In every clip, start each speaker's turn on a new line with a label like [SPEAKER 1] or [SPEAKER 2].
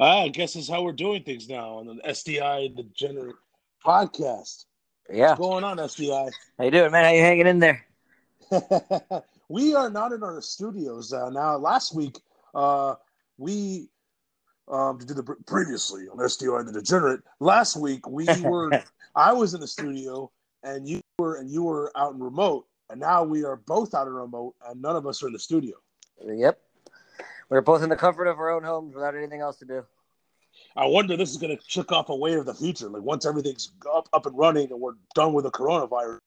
[SPEAKER 1] Ah, I guess is how we're doing things now on the SDI the Degenerate podcast.
[SPEAKER 2] Yeah.
[SPEAKER 1] What's going on, SDI?
[SPEAKER 2] How you doing, man? How you hanging in there?
[SPEAKER 1] we are not in our studios uh, now. Last week, uh, we um, did the previously on SDI the Degenerate. Last week, we were. I was in the studio, and you were, and you were out in remote. And now we are both out in remote, and none of us are in the studio.
[SPEAKER 2] Yep. We're both in the comfort of our own homes without anything else to do.
[SPEAKER 1] I wonder this is going to kick off a wave of the future. Like once everything's up, up and running and we're done with the coronavirus,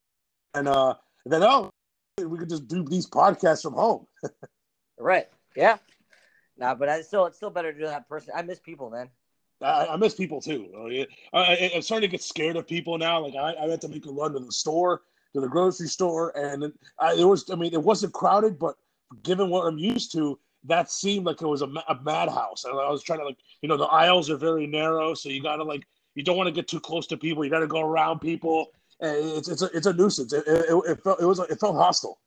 [SPEAKER 1] and uh, then oh, we could just do these podcasts from home.
[SPEAKER 2] right? Yeah. Nah, but I still, it's still better to do that person. I miss people, man.
[SPEAKER 1] I, I miss people too. I, am starting to get scared of people now. Like I, I had to make a run to the store, to the grocery store, and I, it was. I mean, it wasn't crowded, but given what I'm used to, that seemed like it was a, a madhouse. And I was trying to like, you know, the aisles are very narrow, so you got to like, you don't want to get too close to people. You got to go around people. And it's it's a it's a nuisance. It, it, it felt it was it felt hostile.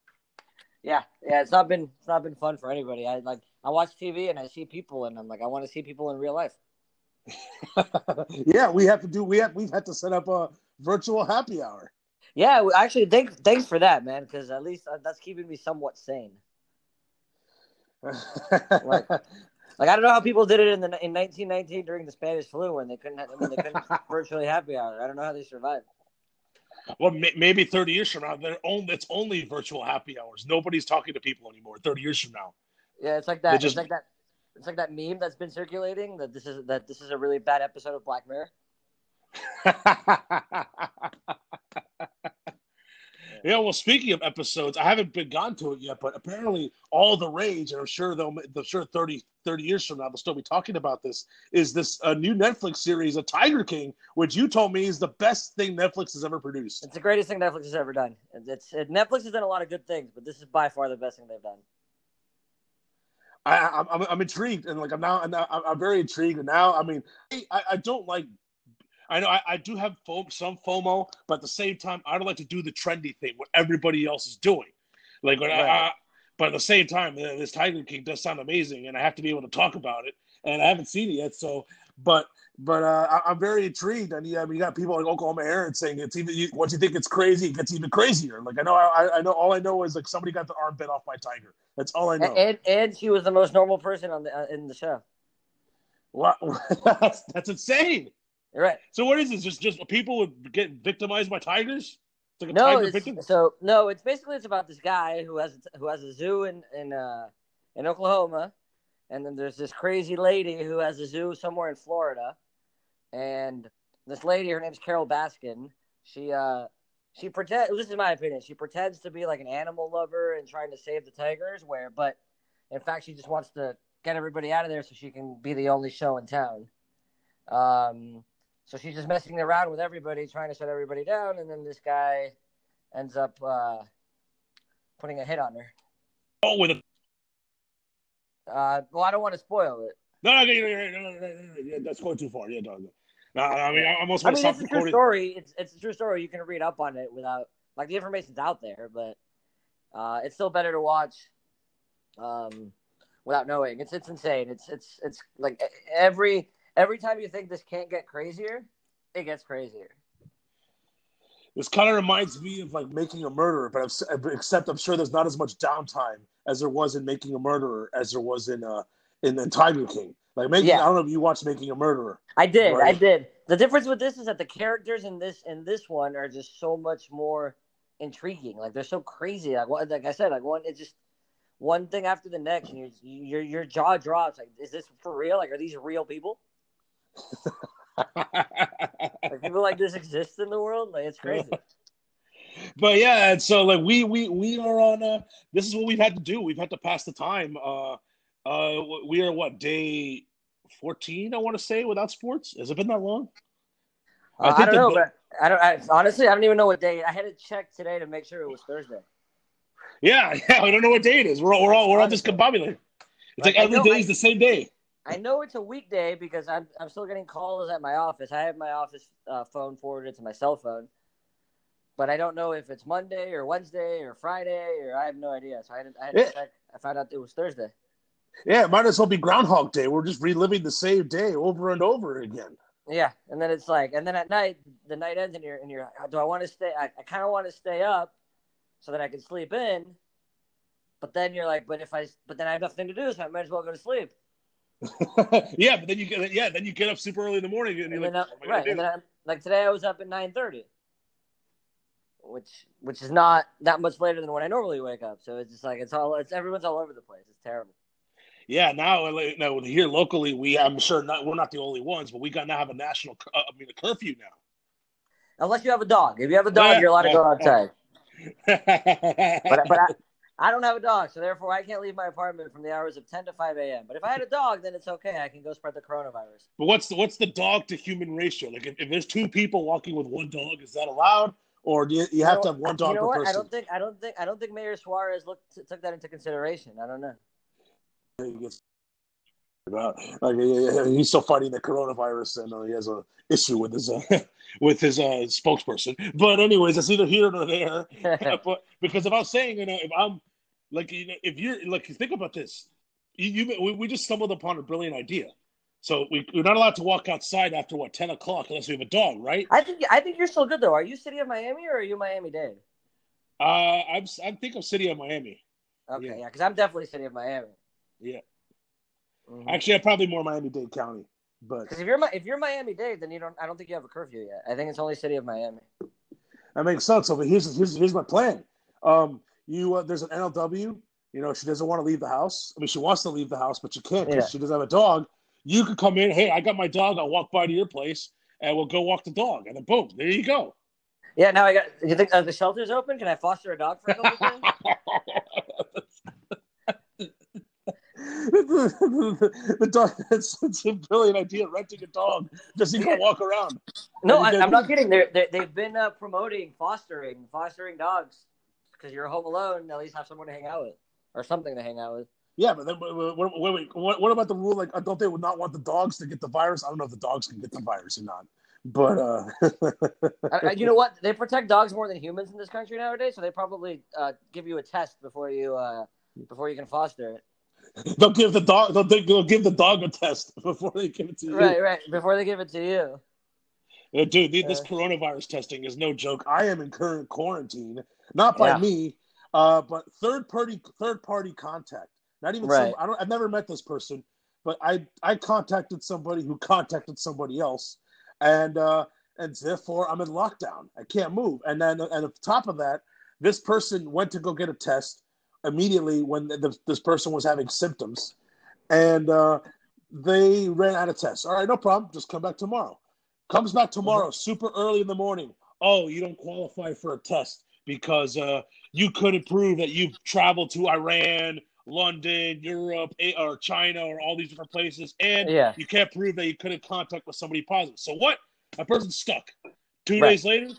[SPEAKER 2] Yeah, yeah, it's not been it's not been fun for anybody. I like I watch TV and I see people, and I'm like, I want to see people in real life.
[SPEAKER 1] yeah, we have to do. We have we've had to set up a virtual happy hour.
[SPEAKER 2] Yeah, actually, thanks thanks for that, man, because at least uh, that's keeping me somewhat sane like, like I don't know how people did it in the in 1919 during the Spanish flu when they couldn't when they couldn't virtually happy hour. I don't know how they survived.
[SPEAKER 1] Well, maybe 30 years from now, they're only it's only virtual happy hours. Nobody's talking to people anymore. 30 years from now.
[SPEAKER 2] Yeah, it's like that. Just... It's like that. It's like that meme that's been circulating that this is that this is a really bad episode of Black Mirror.
[SPEAKER 1] Yeah, well, speaking of episodes, I haven't been gone to it yet, but apparently all the rage, and I'm sure they'll, I'm sure 30, 30 years from now they'll still be talking about this. Is this a new Netflix series, a Tiger King, which you told me is the best thing Netflix has ever produced?
[SPEAKER 2] It's the greatest thing Netflix has ever done. It's it, Netflix has done a lot of good things, but this is by far the best thing they've done.
[SPEAKER 1] I, I'm, I'm intrigued, and like I'm now, I'm, I'm very intrigued. And now, I mean, I, I don't like I know I, I do have some FOMO, but at the same time, I don't like to do the trendy thing what everybody else is doing. Like, right. I, I, but at the same time, this Tiger King does sound amazing, and I have to be able to talk about it. And I haven't seen it yet, so but but uh, I, am very intrigued. And yeah, I mean, you got people like Oklahoma Aaron saying it's even you, once you think it's crazy, it gets even crazier. Like I know, I, I know, all I know is like somebody got the arm bit off by tiger. That's all I know.
[SPEAKER 2] And and she was the most normal person on the uh, in the show.
[SPEAKER 1] What? that's, that's insane.
[SPEAKER 2] Right.
[SPEAKER 1] So what is this? Just just people get victimized by tigers?
[SPEAKER 2] It's like a no, it's, so no, it's basically it's about this guy who has who has a zoo in in uh, in Oklahoma, and then there's this crazy lady who has a zoo somewhere in Florida, and this lady, her name's Carole Baskin. She uh she pretends. This is my opinion. She pretends to be like an animal lover and trying to save the tigers, where but in fact she just wants to get everybody out of there so she can be the only show in town. Um, so she's just messing around with everybody, trying to shut everybody down, and then this guy ends up uh, putting a hit on her.
[SPEAKER 1] Oh, with a.
[SPEAKER 2] Uh, well, I don't want to spoil it.
[SPEAKER 1] No, no, no, no, no, no, no, that's going too far. Yeah, dog. No, I mean, I almost.
[SPEAKER 2] I mean, it's a true story. It's it's a true story. You can read up on it without like the information's out there, but uh, it's still better to watch um, without knowing. It's it's insane. It's it's it's like every every time you think this can't get crazier, it gets crazier.
[SPEAKER 1] This kind of reminds me of like making a murderer, but except I'm sure there's not as much downtime as there was in making a murderer as there was in uh in, in Tiger King. Like making, yeah. I don't know if you watched Making a Murderer.
[SPEAKER 2] I did, right? I did. The difference with this is that the characters in this in this one are just so much more intriguing. Like they're so crazy. Like, like I said, like one it's just one thing after the next, and your your your jaw drops. Like, is this for real? Like, are these real people? Like people like this exist in the world. Like it's crazy.
[SPEAKER 1] But yeah, and so like we we we are on. Uh, this is what we've had to do. We've had to pass the time. Uh, uh, we are what day fourteen? I want to say without sports. Has it been that long?
[SPEAKER 2] Uh, I, I, don't know, but I don't. I, honestly, I don't even know what day. I had to check today to make sure it was Thursday.
[SPEAKER 1] Yeah, yeah. I don't know what day it is. We're all we're all we're all discombobulated. It's like, like every day is the same day.
[SPEAKER 2] I know it's a weekday because I'm I'm still getting calls at my office. I have my office uh, phone forwarded to my cell phone, but I don't know if it's Monday or Wednesday or Friday or I have no idea. So I, had, I, had it, check, I found out it was Thursday.
[SPEAKER 1] Yeah, it might as well be Groundhog Day. We're just reliving the same day over and over again.
[SPEAKER 2] Yeah, and then it's like, and then at night, the night ends, and you're, and you're, do I want to stay? I, I kind of want to stay up so that I can sleep in, but then you're like, but if I, but then I have nothing to do, so I might as well go to sleep.
[SPEAKER 1] yeah, but then you get, yeah, then you get up super early in the morning, and,
[SPEAKER 2] And
[SPEAKER 1] you're like,
[SPEAKER 2] I- right, and then I, like today, I was up at nine thirty, which, which is not that much later than when I normally wake up. So it's just like it's all, it's everyone's all over the place. It's terrible.
[SPEAKER 1] yeah. Now, now here locally, we, I'm sure not, we're not the only ones, but we got now have a national, uh, I mean, a curfew now.
[SPEAKER 2] Unless you have a dog. If you have a dog,
[SPEAKER 1] Yeah,
[SPEAKER 2] you're allowed to go outside.
[SPEAKER 1] But
[SPEAKER 2] but I, I don't have a dog, so therefore I can't leave my apartment from the hours of ten to five a.m. But if I had a dog, then it's okay. I can go spread the coronavirus.
[SPEAKER 1] But what's the what's the dog to human ratio? Like if, if there's two people walking with one dog, is that allowed, or do you, you have
[SPEAKER 2] You
[SPEAKER 1] to have one dog
[SPEAKER 2] you know
[SPEAKER 1] per
[SPEAKER 2] what?
[SPEAKER 1] person?
[SPEAKER 2] I don't think I don't think I don't think Mayor Suarez looked took that into consideration. I don't know.
[SPEAKER 1] About like he's still fighting the coronavirus and uh, he has a issue with his uh, with his uh, spokesperson. But anyways, it's either here or there. but because if I'm saying, you know, if I'm like, you know, if you're like, think about this, you, you we, we just stumbled upon a brilliant idea. So we, we're not allowed to walk outside after what ten o'clock unless we have a dog, right?
[SPEAKER 2] I think I think you're still good though. Are you City of Miami or are you Miami Dade?
[SPEAKER 1] Uh, I'm I think of City of Miami.
[SPEAKER 2] Okay,
[SPEAKER 1] Yeah.
[SPEAKER 2] yeah, because I'm definitely City of Miami.
[SPEAKER 1] Yeah.
[SPEAKER 2] Mhm.
[SPEAKER 1] Actually, I'm probably more Miami Dade County, but
[SPEAKER 2] Because if you're if you're Miami Dade, then you don't. I don't think you have a curfew yet. I think it's only City of Miami.
[SPEAKER 1] That makes sense. So but here's here's here's my plan. Um, you uh, there's an NLW. You know, she doesn't want to leave the house. I mean, she wants to leave the house, but she can't because
[SPEAKER 2] Yeah.
[SPEAKER 1] she doesn't have a dog. You could come in. Hey, I got my dog. I'll walk by to your place, and we'll go walk the dog, and then boom, there you go.
[SPEAKER 2] Yeah. Now I got. You think uh, the shelter's open? Can I foster a dog for a couple days?
[SPEAKER 1] The, the dog. It's, it's a brilliant idea. Renting a dog just so you can walk around.
[SPEAKER 2] No, I, i'm not kidding. They're, they they've been uh, promoting fostering, fostering dogs because you're home alone. At least have someone to hang out with or something to hang out with.
[SPEAKER 1] Yeah, but then wait, wait, wait, wait, what, what about the rule? Like, don't they would not want the dogs to get the virus? I don't know if the dogs can get the virus or not. But uh,
[SPEAKER 2] I, I, you know what? They protect dogs more than humans in this country nowadays, so they probably uh, give you a test before you uh, before you can foster it.
[SPEAKER 1] They'll give the dog they'll, they'll give the dog a test before they give it to you.
[SPEAKER 2] Right, right. Before they give it to you.
[SPEAKER 1] Uh, dude, the- this
[SPEAKER 2] Uh.
[SPEAKER 1] coronavirus testing is no joke. I am in current quarantine, not by
[SPEAKER 2] Yeah.
[SPEAKER 1] me, uh, but third party third party contact. Not even
[SPEAKER 2] Right.
[SPEAKER 1] some, I don't. I've never met this person, but I I contacted somebody who contacted somebody else, and uh, and therefore I'm in lockdown. I can't move. And then and on top of that, this person went to go get a test immediately when the, this person was having symptoms, and uh, they ran out of tests. All right, no problem. Just come back tomorrow. Comes back tomorrow, super early in the morning. Oh, you don't qualify for a test because uh, you couldn't prove that you've traveled to Iran, London, Europe, eh, or China, or all these different places, and
[SPEAKER 2] Yeah.
[SPEAKER 1] you can't prove that you couldn't contact with somebody positive. So what? A person's stuck. Two
[SPEAKER 2] Right.
[SPEAKER 1] days later,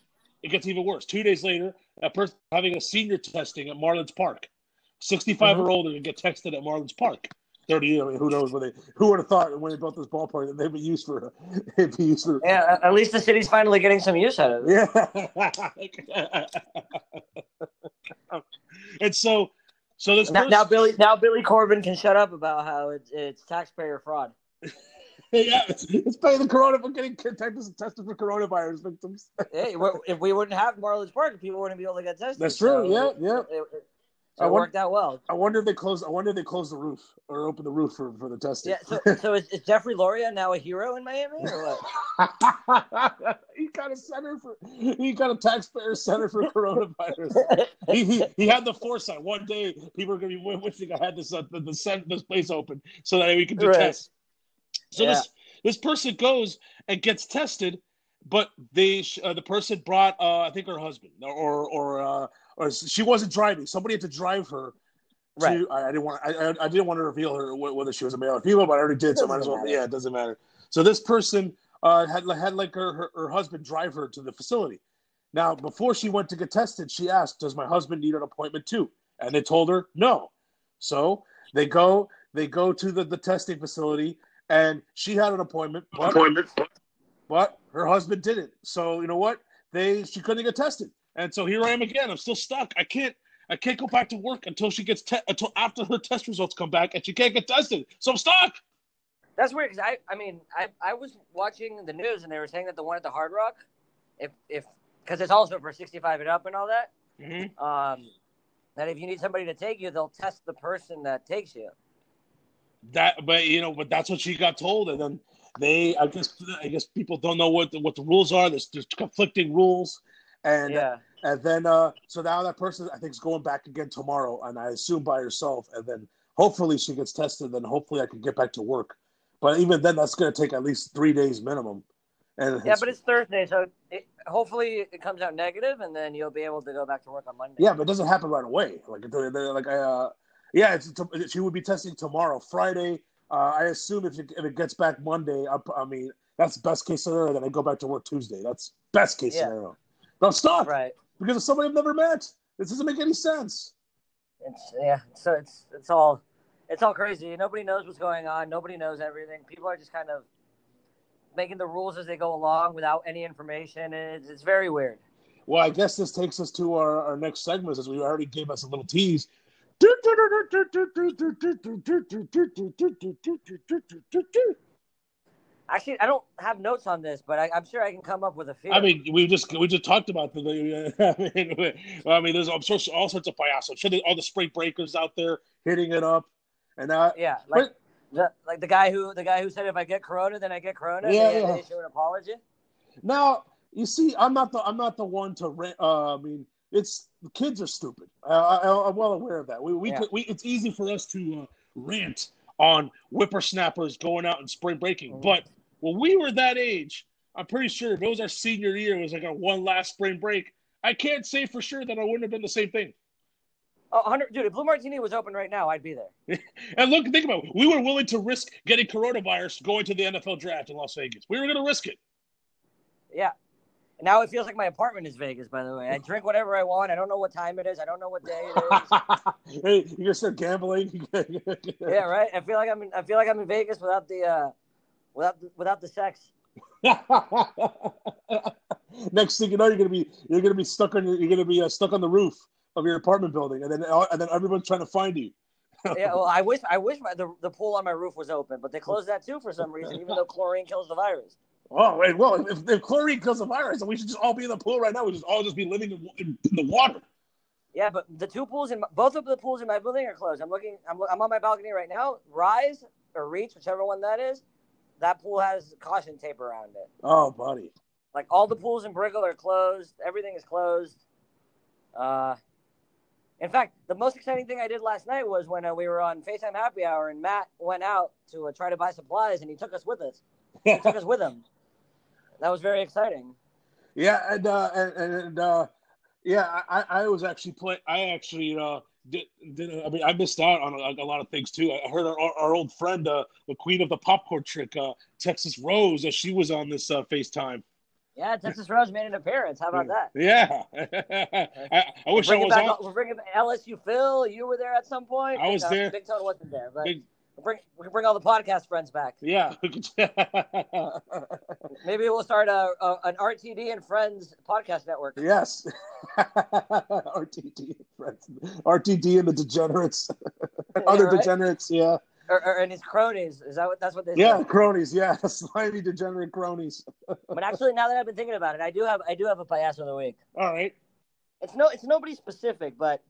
[SPEAKER 1] it gets even worse. Two days later, a person having a senior testing at Marlins Park, 65 or mm-hmm. older, to get texted at Marlins Park. 30 I mean, who knows when they who would have thought when they built this ballpark that they'd be used for it'd be used for
[SPEAKER 2] Yeah, at least the city's finally getting some use out of it.
[SPEAKER 1] yeah and so so this
[SPEAKER 2] Now,
[SPEAKER 1] person,
[SPEAKER 2] now Billy now Billy Corben can shut up about how it's, it's taxpayer fraud.
[SPEAKER 1] yeah it's, it's paying the corona for getting tested tested for coronavirus victims
[SPEAKER 2] Hey, if we wouldn't have Marlins Park, people wouldn't be able to get tested.
[SPEAKER 1] That's true,
[SPEAKER 2] So
[SPEAKER 1] yeah,
[SPEAKER 2] it-
[SPEAKER 1] yeah.
[SPEAKER 2] It, it-
[SPEAKER 1] I
[SPEAKER 2] so it
[SPEAKER 1] want-
[SPEAKER 2] worked out well.
[SPEAKER 1] I wonder if they close I wonder if they close the roof or open the roof for, for the testing
[SPEAKER 2] Yeah. So, so is, is Jeffrey Loria now a hero in Miami or what?
[SPEAKER 1] he got a center for he got a taxpayer center for coronavirus he, he, he had the foresight. One day, people are going to be wishing I had this uh, the, the this place open so that we can do
[SPEAKER 2] Right.
[SPEAKER 1] tests. So
[SPEAKER 2] Yeah.
[SPEAKER 1] this this person goes and gets tested, but they uh, the person brought uh, I think her husband or or uh, or she wasn't driving. Somebody had to drive her. To,
[SPEAKER 2] Right.
[SPEAKER 1] I, I didn't want I, I- I didn't want to reveal her whether she was a male or female, but I already did, so might as well.
[SPEAKER 2] matter.
[SPEAKER 1] Yeah, it doesn't matter. So this person uh, had had like her, her her husband drive her to the facility. Now, before she went to get tested, she asked, "Does my husband need an appointment too?" And they told her no. So they go they go to the, the testing facility, and she had an appointment, but, but her husband didn't. So you know what? They she couldn't get tested, and so here I am again. I'm still stuck. I can't. I can't go back to work until she gets te- until after her test results come back, and she can't get tested. So I'm stuck.
[SPEAKER 2] That's weird because I, I mean, I, I was watching the news and they were saying that the one at the Hard Rock, if, if, because it's also for 65 and up and all that,
[SPEAKER 1] Mm-hmm.
[SPEAKER 2] um, that if you need somebody to take you, they'll test the person that takes you.
[SPEAKER 1] That, but you know, but that's what she got told, and then they, I guess, I guess people don't know what the, what the rules are. There's, there's conflicting rules, and
[SPEAKER 2] Yeah.
[SPEAKER 1] and then uh, so now that person I think is going back again tomorrow, and I assume by herself, and then hopefully she gets tested, then hopefully I can get back to work. But even then, that's going to take at least three days minimum. And
[SPEAKER 2] Yeah, but it's Thursday, so it, hopefully it comes out negative, and then you'll be able to go back to work on Monday.
[SPEAKER 1] Yeah, but it doesn't happen right away. Like, like, uh, yeah, she would be testing tomorrow, Friday. Uh, I assume if it, if it gets back Monday, I, I mean, that's best case scenario. Then I go back to work Tuesday. That's best case
[SPEAKER 2] Yeah.
[SPEAKER 1] scenario. Stop
[SPEAKER 2] Right.
[SPEAKER 1] because of somebody I've never met. This doesn't make any sense.
[SPEAKER 2] It's yeah. So it's it's all it's all crazy. Nobody knows what's going on. Nobody knows everything. People are just kind of making the rules as they go along without any information. And it's, it's very weird.
[SPEAKER 1] Well, I guess this takes us to our, our next segment, as we already gave us a little tease.
[SPEAKER 2] Actually, I don't have notes on this, but I, I'm sure I can come up with a few.
[SPEAKER 1] I mean, we just we just talked about the. I mean, I mean there's all sorts, all sorts of payasos. I'm sure there's all the spring breakers out there hitting it up, and uh,
[SPEAKER 2] yeah, like the, like the guy who the guy who said if I get corona, then I get corona.
[SPEAKER 1] Yeah,
[SPEAKER 2] they
[SPEAKER 1] yeah.
[SPEAKER 2] to issue an apology.
[SPEAKER 1] Now you see, I'm not the I'm not the one to rant. Uh, I mean, it's the kids are stupid. Uh, I, I'm well aware of that. We we,
[SPEAKER 2] Yeah.
[SPEAKER 1] could, we it's easy for us to uh, rant on whippersnappers going out and spring breaking,
[SPEAKER 2] Mhm.
[SPEAKER 1] but when we were that age, I'm pretty sure if it was our senior year, it was like our one last spring break. I can't say for sure that I wouldn't have been the same thing.
[SPEAKER 2] Oh, 100, dude, if Blue Martini was open right now, I'd be there.
[SPEAKER 1] And look, think about it. We were willing to risk getting coronavirus going to the NFL draft in Las Vegas. We were going to risk it.
[SPEAKER 2] Yeah. And now it feels like my apartment is Vegas. By the way, I drink whatever I want. I don't know what time it is. I don't know what day it is.
[SPEAKER 1] hey, you gonna start gambling?
[SPEAKER 2] yeah, right. I feel like I'm in, I feel like I'm in Vegas without the uh, without the, without the sex.
[SPEAKER 1] Next thing you know, you're gonna be you're gonna be stuck on your, you're gonna be uh, stuck on the roof of your apartment building, and then and then everyone's trying to find you.
[SPEAKER 2] Yeah, well, I wish I wish my, the the pool on my roof was open, but they closed that too for some reason, even though chlorine kills the virus.
[SPEAKER 1] Oh, wait, well, if, if chlorine kills the virus, then we should just all be in the pool right now. We should all just be living in, in, in the water.
[SPEAKER 2] Yeah, but the two pools in my, both of the pools in my building are closed. I'm looking. I'm, I'm on my balcony right now. Rise or Reach, whichever one that is. That pool has caution tape around it.
[SPEAKER 1] Oh, buddy.
[SPEAKER 2] Like all the pools in Brickell are closed. Everything is closed. Uh, in fact, the most exciting thing I did last night was when uh, we were on FaceTime Happy Hour and Matt went out to uh, try to buy supplies and he took us with us. He took us with him. That was very exciting.
[SPEAKER 1] Yeah, and uh, and, and uh, yeah, I, I was actually play. I actually uh, did, did. I mean, I missed out on a, a lot of things too. I heard our, our old friend, uh, the queen of the popcorn trick, uh, Texas Rose, uh, she was on this uh, FaceTime.
[SPEAKER 2] Yeah, Texas Rose made an appearance. How about that?
[SPEAKER 1] Yeah, I, I wish I was
[SPEAKER 2] back,
[SPEAKER 1] on.
[SPEAKER 2] We're bringing LSU Phil. You were there at some point.
[SPEAKER 1] I was
[SPEAKER 2] No,
[SPEAKER 1] there.
[SPEAKER 2] Big Tone wasn't there, but
[SPEAKER 1] Big-
[SPEAKER 2] we'll bring we can bring all the podcast friends back.
[SPEAKER 1] Yeah.
[SPEAKER 2] Maybe we'll start a, a an RTD and Friends podcast network.
[SPEAKER 1] yes. RTD and friends, RTD and the degenerates, other
[SPEAKER 2] right?
[SPEAKER 1] degenerates. Yeah.
[SPEAKER 2] Or, or and his cronies. Is that what that's what they
[SPEAKER 1] Yeah,
[SPEAKER 2] say?
[SPEAKER 1] cronies. Yeah, slimy degenerate cronies.
[SPEAKER 2] But actually, now that I've been thinking about it, I do have I do have a payaso of the week.
[SPEAKER 1] All right.
[SPEAKER 2] It's no it's nobody specific, but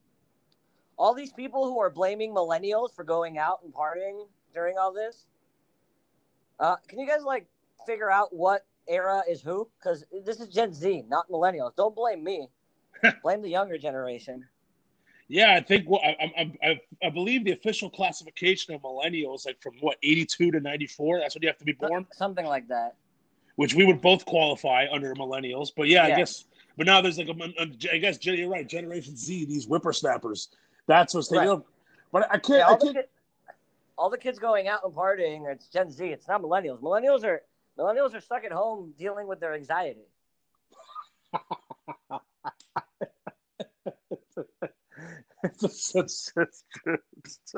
[SPEAKER 2] all these people who are blaming millennials for going out and partying during all this. Uh, can you guys like figure out what era is who? Because this is Gen Z, not millennials. Don't blame me. blame the younger generation.
[SPEAKER 1] Yeah, I think well, I, I, I, I believe the official classification of millennials, like from what eighty two to ninety four. That's when you have to be born,
[SPEAKER 2] Something like that.
[SPEAKER 1] which we would both qualify under millennials. But yeah,
[SPEAKER 2] Yeah.
[SPEAKER 1] I guess. But now there's like a, a I guess you're right. Generation Z, these whippersnappers. That's what's taking
[SPEAKER 2] Right.
[SPEAKER 1] up. But I can't.
[SPEAKER 2] Yeah,
[SPEAKER 1] I
[SPEAKER 2] all, the
[SPEAKER 1] can't.
[SPEAKER 2] kid, all the kids going out and partying, it's Gen Z. It's not millennials. Millennials are millennials are stuck at home dealing with their anxiety.
[SPEAKER 1] It's, it's, it's, it's,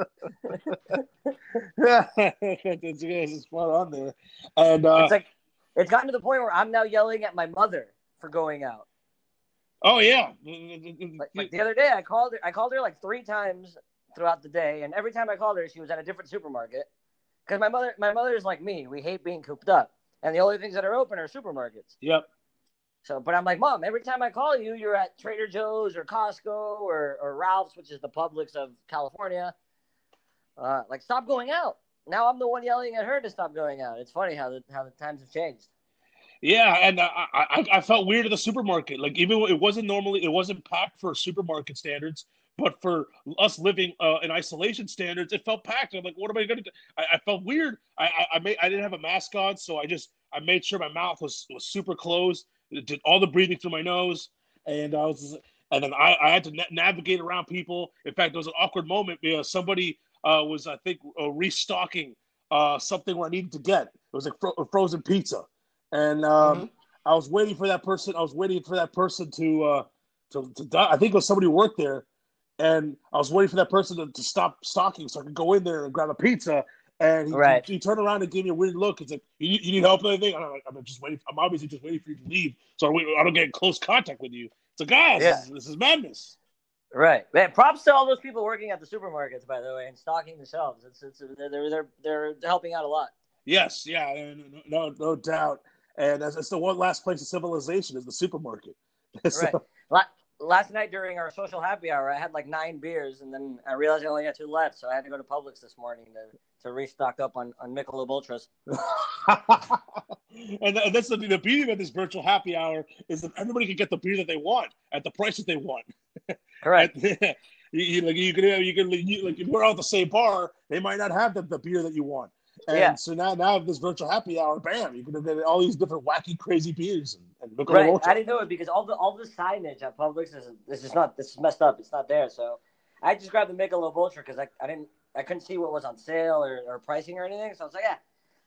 [SPEAKER 1] yeah, it's spot on there. And uh,
[SPEAKER 2] It's like it's gotten to the point where I'm now yelling at my mother for going out.
[SPEAKER 1] Oh yeah.
[SPEAKER 2] Like, like the other day, I called her. I called her like three times throughout the day, and every time I called her, she was at a different supermarket. Because my mother, my mother is like me. We hate being cooped up, and the only things that are open are supermarkets.
[SPEAKER 1] Yep.
[SPEAKER 2] So, but I'm like, Mom, every time I call you, you're at Trader Joe's or Costco or, or Ralph's, which is the Publix of California. Uh, like, stop going out. Now I'm the one yelling at her to stop going out. It's funny how the how the times have changed.
[SPEAKER 1] Yeah, and I, I I felt weird at the supermarket. Like even it wasn't normally it wasn't packed for supermarket standards, but for us living uh, in isolation standards, it felt packed. I'm like, what am I to do? I, I, felt weird. I, I, I made I didn't have a mask on, so I just I made sure my mouth was was super closed. Did all the breathing through my nose, and I was and then I, I had to na- navigate around people. In fact, there was an awkward moment because somebody uh, was I think uh, restocking uh, something where I needed to get. It was like fro- frozen pizza, and um, mm-hmm. I was waiting for that person. I was waiting for that person to uh, to, to die. I think it was somebody who worked there, and I was waiting for that person to, to stop stocking so I could go in there and grab a pizza. And he,
[SPEAKER 2] right.
[SPEAKER 1] he, he, turned around and gave me a weird look. He's like, "You, you need help with anything?" I'm, like, I'm just waiting. I'm obviously just waiting for you to leave, so I, don't get in close contact with you. So, guys, yeah. this, is, this is madness.
[SPEAKER 2] Right. Man, props to all those people working at the supermarkets, by the way, and stocking the shelves. It's, it's they're, they're they're helping out a lot.
[SPEAKER 1] Yes, yeah, no, no, no doubt. And that's, that's the one last place of civilization is the supermarket.
[SPEAKER 2] so, right. Last night during our social happy hour, I had like nine beers, and then I realized I only had two left, so I had to go to Publix this morning to, to restock up on on Michelob Ultras.
[SPEAKER 1] and, and that's the, the beauty about this virtual happy hour is that everybody can get the beer that they want at the price that they want.
[SPEAKER 2] Correct.
[SPEAKER 1] you, you, like you can you can you, like if we're all at the same bar, they might not have the, the beer that you want. And yeah. so now, now this virtual happy hour, bam, you can get all these different wacky, crazy beers and, and
[SPEAKER 2] right. I didn't know it because all the all the signage at Publix is this is not this is messed up. It's not there. So I just grabbed the Michelob Ultra because I, I didn't I couldn't see what was on sale or, or pricing or anything. So I was like, yeah,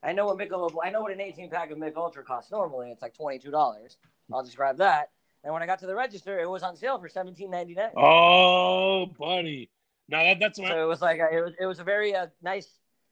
[SPEAKER 2] I know what Michelob I know what an 18 pack of Michelob Ultra costs normally. It's like twenty two dollars. I'll just grab that. And when I got to the register, it was on sale for seventeen ninety nine.
[SPEAKER 1] Oh, buddy! Now that, that's
[SPEAKER 2] what so it was like. A, it was it was a very uh, nice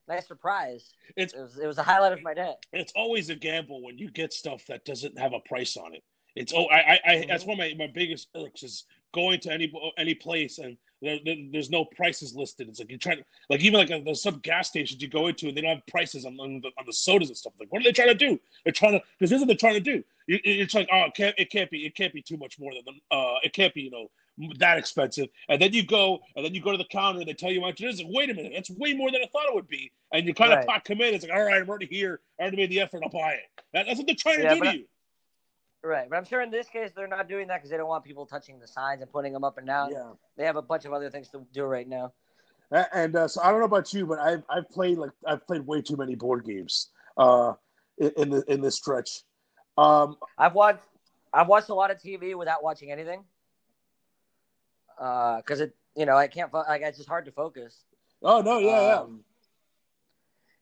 [SPEAKER 2] nice surprise. It's, it was it was a highlight of my day.
[SPEAKER 1] It's always a gamble when you get stuff that doesn't have a price on it. It's oh I I, I mm-hmm. that's one of my, my biggest irks is going to any any place and there, there, there's no prices listed. It's like you're trying to like even like a, there's some gas stations you go into and they don't have prices on, on, the, on the sodas and stuff. Like what are they trying to do? They're trying to because this is what they're trying to do. You, it's like oh it can't it can't be it can't be too much more than uh it can't be you know that expensive. And then you go and then you go to the counter and they tell you how much it is. Like, wait a minute, that's way more than I thought it would be. And you kind right. of pot come in. It's like all right, I'm already here. I already made the effort. I'll buy it. That, that's what they're trying yeah, to do to you.
[SPEAKER 2] Right, but I'm sure in this case they're not doing that because they don't want people touching the signs and putting them up and down.
[SPEAKER 1] Yeah,
[SPEAKER 2] they have a bunch of other things to do right now.
[SPEAKER 1] And uh, so I don't know about you, but I've I've played like I've played way too many board games uh, in, in the in this stretch. Um,
[SPEAKER 2] I've watched I've watched a lot of TV without watching anything because uh, it you know I can't like it's just hard to focus.
[SPEAKER 1] Oh no, yeah, um, yeah.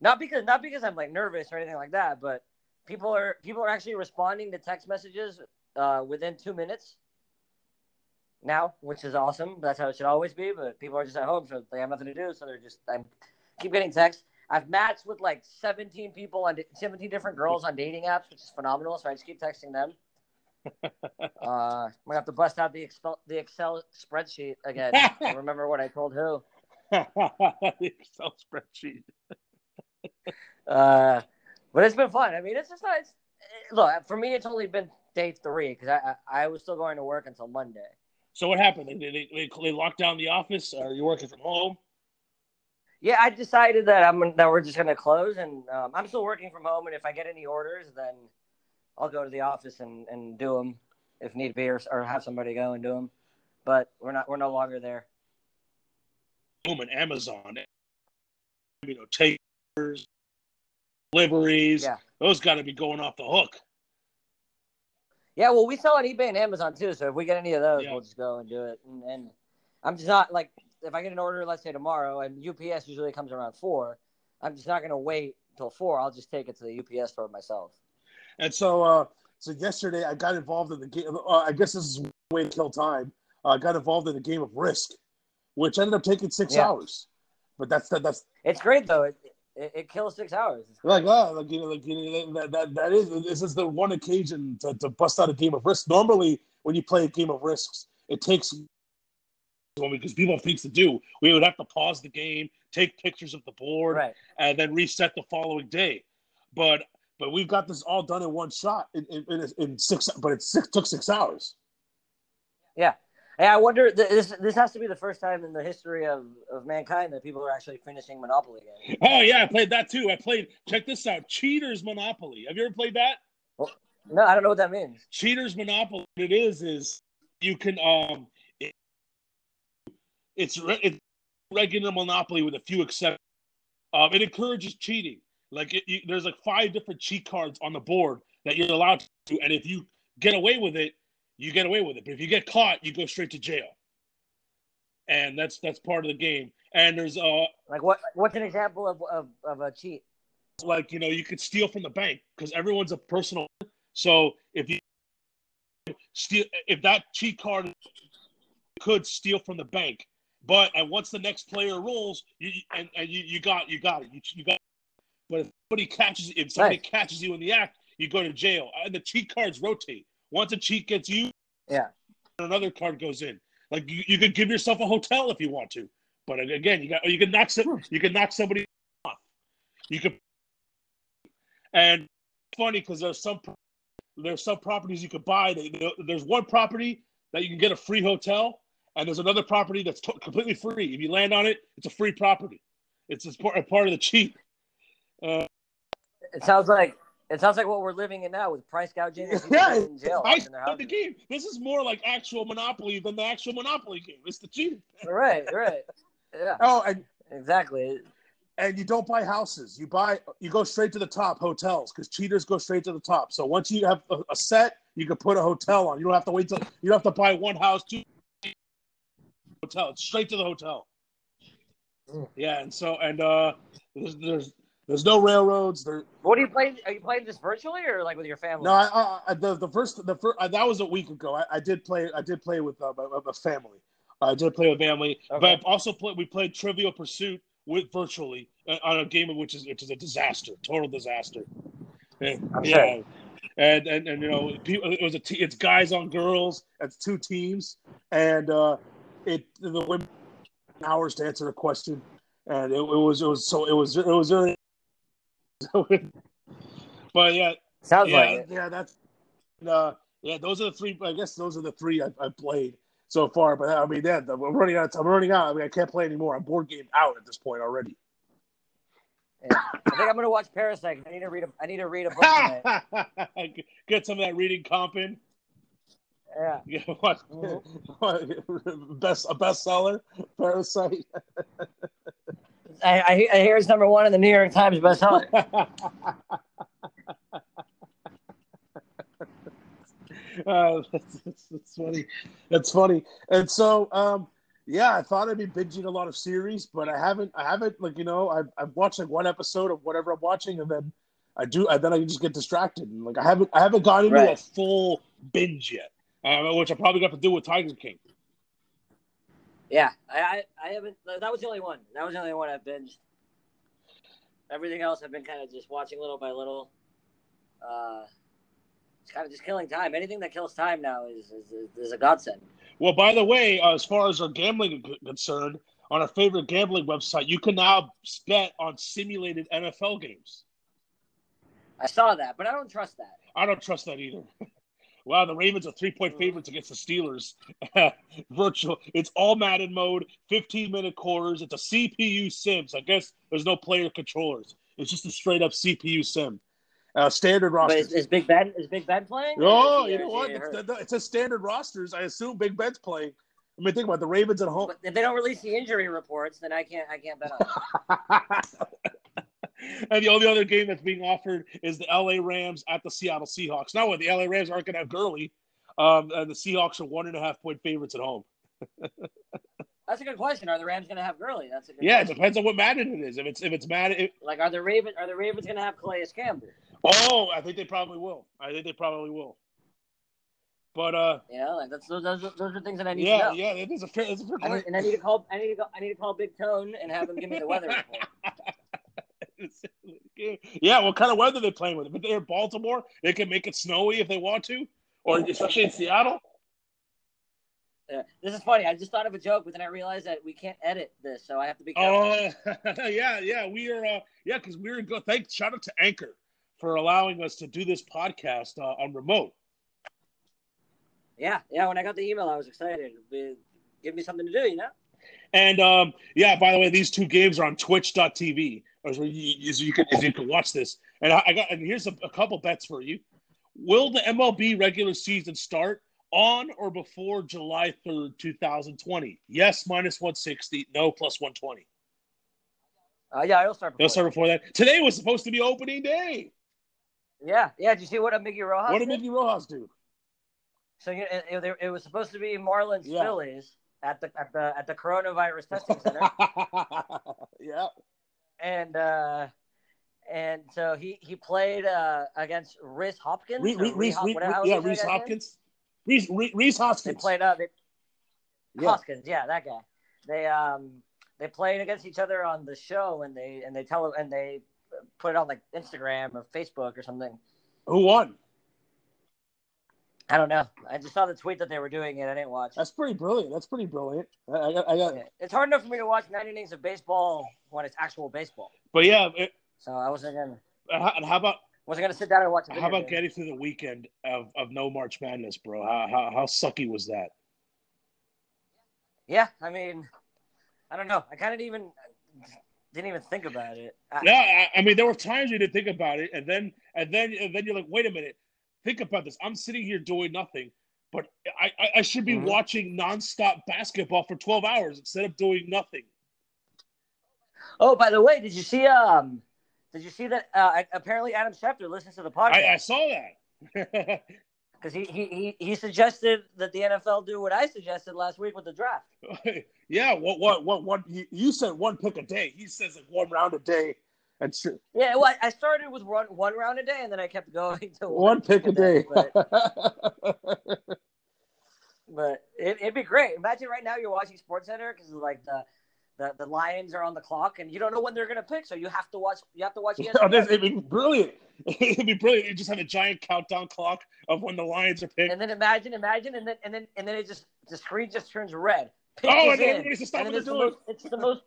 [SPEAKER 2] Not because not because I'm like nervous or anything like that, but people are people are actually responding to text messages uh, within two minutes now, which is awesome. That's how it should always be. But people are just at home, so they have nothing to do, so they're just I keep getting texts. I've matched with like 17 people on 17 different girls on dating apps, which is phenomenal. So I just keep texting them. Uh, I'm gonna have to bust out the Excel the Excel spreadsheet again. I remember what I told who.
[SPEAKER 1] the Excel spreadsheet.
[SPEAKER 2] uh, but it's been fun. I mean, it's just not. It's, look, for me, it's only been day three because I, I, I was still going to work until Monday.
[SPEAKER 1] So what happened? They, they, they, they locked down the office. Are you working from home?
[SPEAKER 2] Yeah, I decided that I'm that we're just going to close, and um, I'm still working from home. And if I get any orders, then I'll go to the office and, and do them if need be, or, or have somebody go and do them. But we're not we're no longer there.
[SPEAKER 1] Boom! And Amazon, you know, takers, deliveries. Yeah. Those got to be going off the hook.
[SPEAKER 2] Yeah, well, we sell on eBay and Amazon too. So if we get any of those, yeah. we'll just go and do it. And, and, I'm just not like if I get an order, let's say tomorrow, and UPS usually comes around four. I'm just not going to wait until four. I'll just take it to the UPS store myself.
[SPEAKER 1] And so, uh, so yesterday I got involved in the game. Uh, I guess this is way to kill time. Uh, I got involved in the game of Risk, which ended up taking six yeah. hours. But that's that, that's.
[SPEAKER 2] It's great though. It, it, it kills six hours.
[SPEAKER 1] Like that, like you know, like you know, that, that that is this is the one occasion to, to bust out a game of risk. Normally, when you play a game of risks. It takes because people have things to do. We would have to pause the game, take pictures of the board,
[SPEAKER 2] Right.
[SPEAKER 1] and then reset the following day. But but we've got this all done in one shot in, in, in, in six. But it six, took six hours.
[SPEAKER 2] Yeah. Hey, I wonder. This this has to be the first time in the history of, of mankind that people are actually finishing Monopoly games.
[SPEAKER 1] Oh yeah, I played that too. I played. Check this out: Cheaters Monopoly. Have you ever played that?
[SPEAKER 2] No, I don't know what that means.
[SPEAKER 1] Cheaters Monopoly. What it is is you can um, it, it's it's regular Monopoly with a few exceptions. Um, it encourages cheating. Like it, you, there's like five different cheat cards on the board that you're allowed to, do and if you get away with it, you get away with it. But if you get caught, you go straight to jail. And that's that's part of the game. And there's uh
[SPEAKER 2] Like what? What's an example of of, of a cheat?
[SPEAKER 1] like you know you could steal from the bank because everyone's a personal so if you steal if that cheat card could steal from the bank but and once the next player rolls you and, and you, you got you got it you, you got but if somebody catches if somebody
[SPEAKER 2] Right.
[SPEAKER 1] catches you in the act you go to jail and the cheat cards rotate once a cheat gets you
[SPEAKER 2] Yeah.
[SPEAKER 1] another card goes in like you, you could give yourself a hotel if you want to but again you got you can knock some, you can knock somebody off you could and funny because there's some there's some properties you could buy. There's one property that you can get a free hotel, and there's another property that's to- completely free. If you land on it, it's a free property. It's part, a part of the cheat. Uh,
[SPEAKER 2] It sounds like it sounds like what we're living in now with price gouging
[SPEAKER 1] Yeah,
[SPEAKER 2] in jail
[SPEAKER 1] I
[SPEAKER 2] in
[SPEAKER 1] the game. This is more like actual Monopoly than the actual Monopoly game. It's the cheat.
[SPEAKER 2] Right, right. Yeah,
[SPEAKER 1] Oh, and
[SPEAKER 2] exactly.
[SPEAKER 1] and you don't buy houses. You buy you go straight to the top hotels because cheaters go straight to the top. So once you have a, a set, you can put a hotel on. You don't have to wait till you don't have to buy one house, two hotel. It's straight to the hotel.
[SPEAKER 2] Mm.
[SPEAKER 1] Yeah, and so and uh, there's there's there's no railroads. There
[SPEAKER 2] What are you playing? Are you playing this virtually or like with your family?
[SPEAKER 1] no. I, I, I the the first the first uh, that was a week ago. I, I did play I did play with uh, my, my family. I did play with family,
[SPEAKER 2] Okay.
[SPEAKER 1] but I've also played. We played Trivial Pursuit with virtually uh, on a game of which is which is a disaster, total disaster. And, yeah, and, and and you know, it was a te- it's guys on girls. It's two teams, and uh, it the women hours to answer a question, and it, it was it was so it was it was very. But yeah,
[SPEAKER 2] Sounds
[SPEAKER 1] yeah,
[SPEAKER 2] like it.
[SPEAKER 1] yeah, that's uh, yeah. Those are the three. I guess those are the three I, I played so far. But I mean, yeah, I'm running out. I'm running out. I mean, I can't play anymore. I'm board game out at this point already.
[SPEAKER 2] Yeah. I think I'm gonna watch Parasite. I need to read a. I need to read a book.
[SPEAKER 1] Get some of that reading comp in.
[SPEAKER 2] Yeah.
[SPEAKER 1] Yeah, what? Best a bestseller, Parasite.
[SPEAKER 2] I, I, I hear it's number one in the New York Times bestseller.
[SPEAKER 1] uh, that's, that's, that's funny. That's funny. And so, um, yeah, I thought I'd be binging a lot of series, but I haven't. I haven't like you know I've I've watched like one episode of whatever I'm watching, and then I do. And then I just get distracted, and like I haven't I haven't gone into a full binge yet, uh, which I probably got to do with Tiger King.
[SPEAKER 2] Yeah, I, I, I haven't. That was the only one. That was the only one I've binged. Everything else, I've been kind of just watching little by little. Uh, it's kind of just killing time. Anything that kills time now is is, is, is a godsend.
[SPEAKER 1] Well, by the way, uh, as far as our gambling is concerned, on our favorite gambling website, you can now bet on simulated NFL games.
[SPEAKER 2] I saw that, but I don't trust that.
[SPEAKER 1] I don't trust that either. wow, the Ravens are three point favorites against the Steelers. Virtual. It's all Madden mode, 15 minute quarters. It's a CPU sim. So I guess there's no player controllers. It's just a straight up CPU sim. Uh, standard roster.
[SPEAKER 2] is, is Big Ben is Big Ben playing?
[SPEAKER 1] Oh,
[SPEAKER 2] Or is he-
[SPEAKER 1] you know what? It's, it's a standard rosters. I assume Big Ben's playing. I mean, think about it, the Ravens at home.
[SPEAKER 2] But if they don't release the injury reports, then I can't I can't bet on.
[SPEAKER 1] and the only other game that's being offered is the LA Rams at the Seattle Seahawks. Now, what the LA Rams aren't going to have Gurley, um, and the Seahawks are one and a half point favorites at home.
[SPEAKER 2] That's a good question. Are the Rams going to have Gurley? That's a good.
[SPEAKER 1] Yeah, it depends on what Madden it is. If it's if it's Madden, it,
[SPEAKER 2] Like, are the Raven are the Ravens going to have Calais Campbell?
[SPEAKER 1] oh, I think they probably will. I think they probably will. But uh,
[SPEAKER 2] know, like that's those those, are- those are things that I need
[SPEAKER 1] yeah,
[SPEAKER 2] to know.
[SPEAKER 1] yeah, it is a fair, it's a fair
[SPEAKER 2] I need, and I need to call. I need to go. I need to call Big Tone and have him give me the weather report.
[SPEAKER 1] yeah, what kind of weather they playing with? If they're in Baltimore, they can make it snowy if they want to, or especially in Seattle.
[SPEAKER 2] Yeah. This is funny. I just thought of a joke, but then I realized that we can't edit this, so I have to be
[SPEAKER 1] careful. Oh, yeah, yeah. We are, uh, yeah, because we are go. Thanks, shout out to Anchor for allowing us to do this podcast uh, on remote.
[SPEAKER 2] Yeah, yeah. When I got the email, I was excited. Give me something to do, you know.
[SPEAKER 1] And um, yeah, by the way, these two games are on Twitch.tv, as you, as you can as you can watch this. And I, I got and here's a, a couple bets for you. Will the MLB regular season start on or before July 3rd, 2020? Yes, minus 160. No, plus 120.
[SPEAKER 2] Uh, yeah, it'll start before.
[SPEAKER 1] It'll start before that. Today was supposed to be opening day.
[SPEAKER 2] Yeah, yeah. Did you see what a Mickey Rojas?
[SPEAKER 1] What did Mickey Rojas do?
[SPEAKER 2] So it, it, it was supposed to be Marlins yeah. Phillies at the at the at the coronavirus testing center.
[SPEAKER 1] yeah.
[SPEAKER 2] And uh, and so he he played uh, against Rhys Hopkins.
[SPEAKER 1] Rhys, Rhys, yeah, Rhys Hopkins. Rhys, Rhys Hoskins.
[SPEAKER 2] They played uh, they, yeah. Hoskins, yeah, that guy. They um they played against each other on the show, and they and they tell and they put it on like Instagram or Facebook or something.
[SPEAKER 1] Who won?
[SPEAKER 2] I don't know. I just saw the tweet that they were doing it. I didn't watch.
[SPEAKER 1] That's pretty brilliant. That's pretty brilliant. I, I, I got.
[SPEAKER 2] It's hard enough for me to watch 90 innings of baseball when it's actual baseball.
[SPEAKER 1] But yeah, it,
[SPEAKER 2] so I wasn't gonna.
[SPEAKER 1] And how about
[SPEAKER 2] wasn't gonna sit down and watch.
[SPEAKER 1] How about game. getting through the weekend of, of no March Madness, bro? How, how how sucky was that?
[SPEAKER 2] Yeah, I mean, I don't know. I kind of even didn't even think about it.
[SPEAKER 1] I, yeah, I, I, mean, there were times you didn't think about it, and then and then and then you're like, wait a minute, think about this. I'm sitting here doing nothing, but I I, should be mm-hmm. watching nonstop basketball for 12 hours instead of doing nothing.
[SPEAKER 2] Oh, by the way, did you see um did you see that? Uh, apparently, Adam Schefter listens to the podcast.
[SPEAKER 1] I, I saw that.
[SPEAKER 2] Because he, he, he suggested that the NFL do what I suggested last week with the draft.
[SPEAKER 1] yeah, what what what what? You said one pick a day. He says like one round a day. That's true.
[SPEAKER 2] Yeah, well, I started with one one round a day, and then I kept going to
[SPEAKER 1] one, one pick a day. day but,
[SPEAKER 2] but it, would be great. Imagine right now you're watching Sports Center because like the the, the Lions are on the clock, and you don't know when they're going to pick, so you have to watch. You have to watch.
[SPEAKER 1] Oh, it'd be brilliant. It'd be brilliant. You just have a giant countdown clock of when the Lions are picked.
[SPEAKER 2] And then imagine, imagine, and then and then and then it just the screen just turns red.
[SPEAKER 1] Pick oh, and in, everybody's just stopping what they're doing.
[SPEAKER 2] The most, it's the most.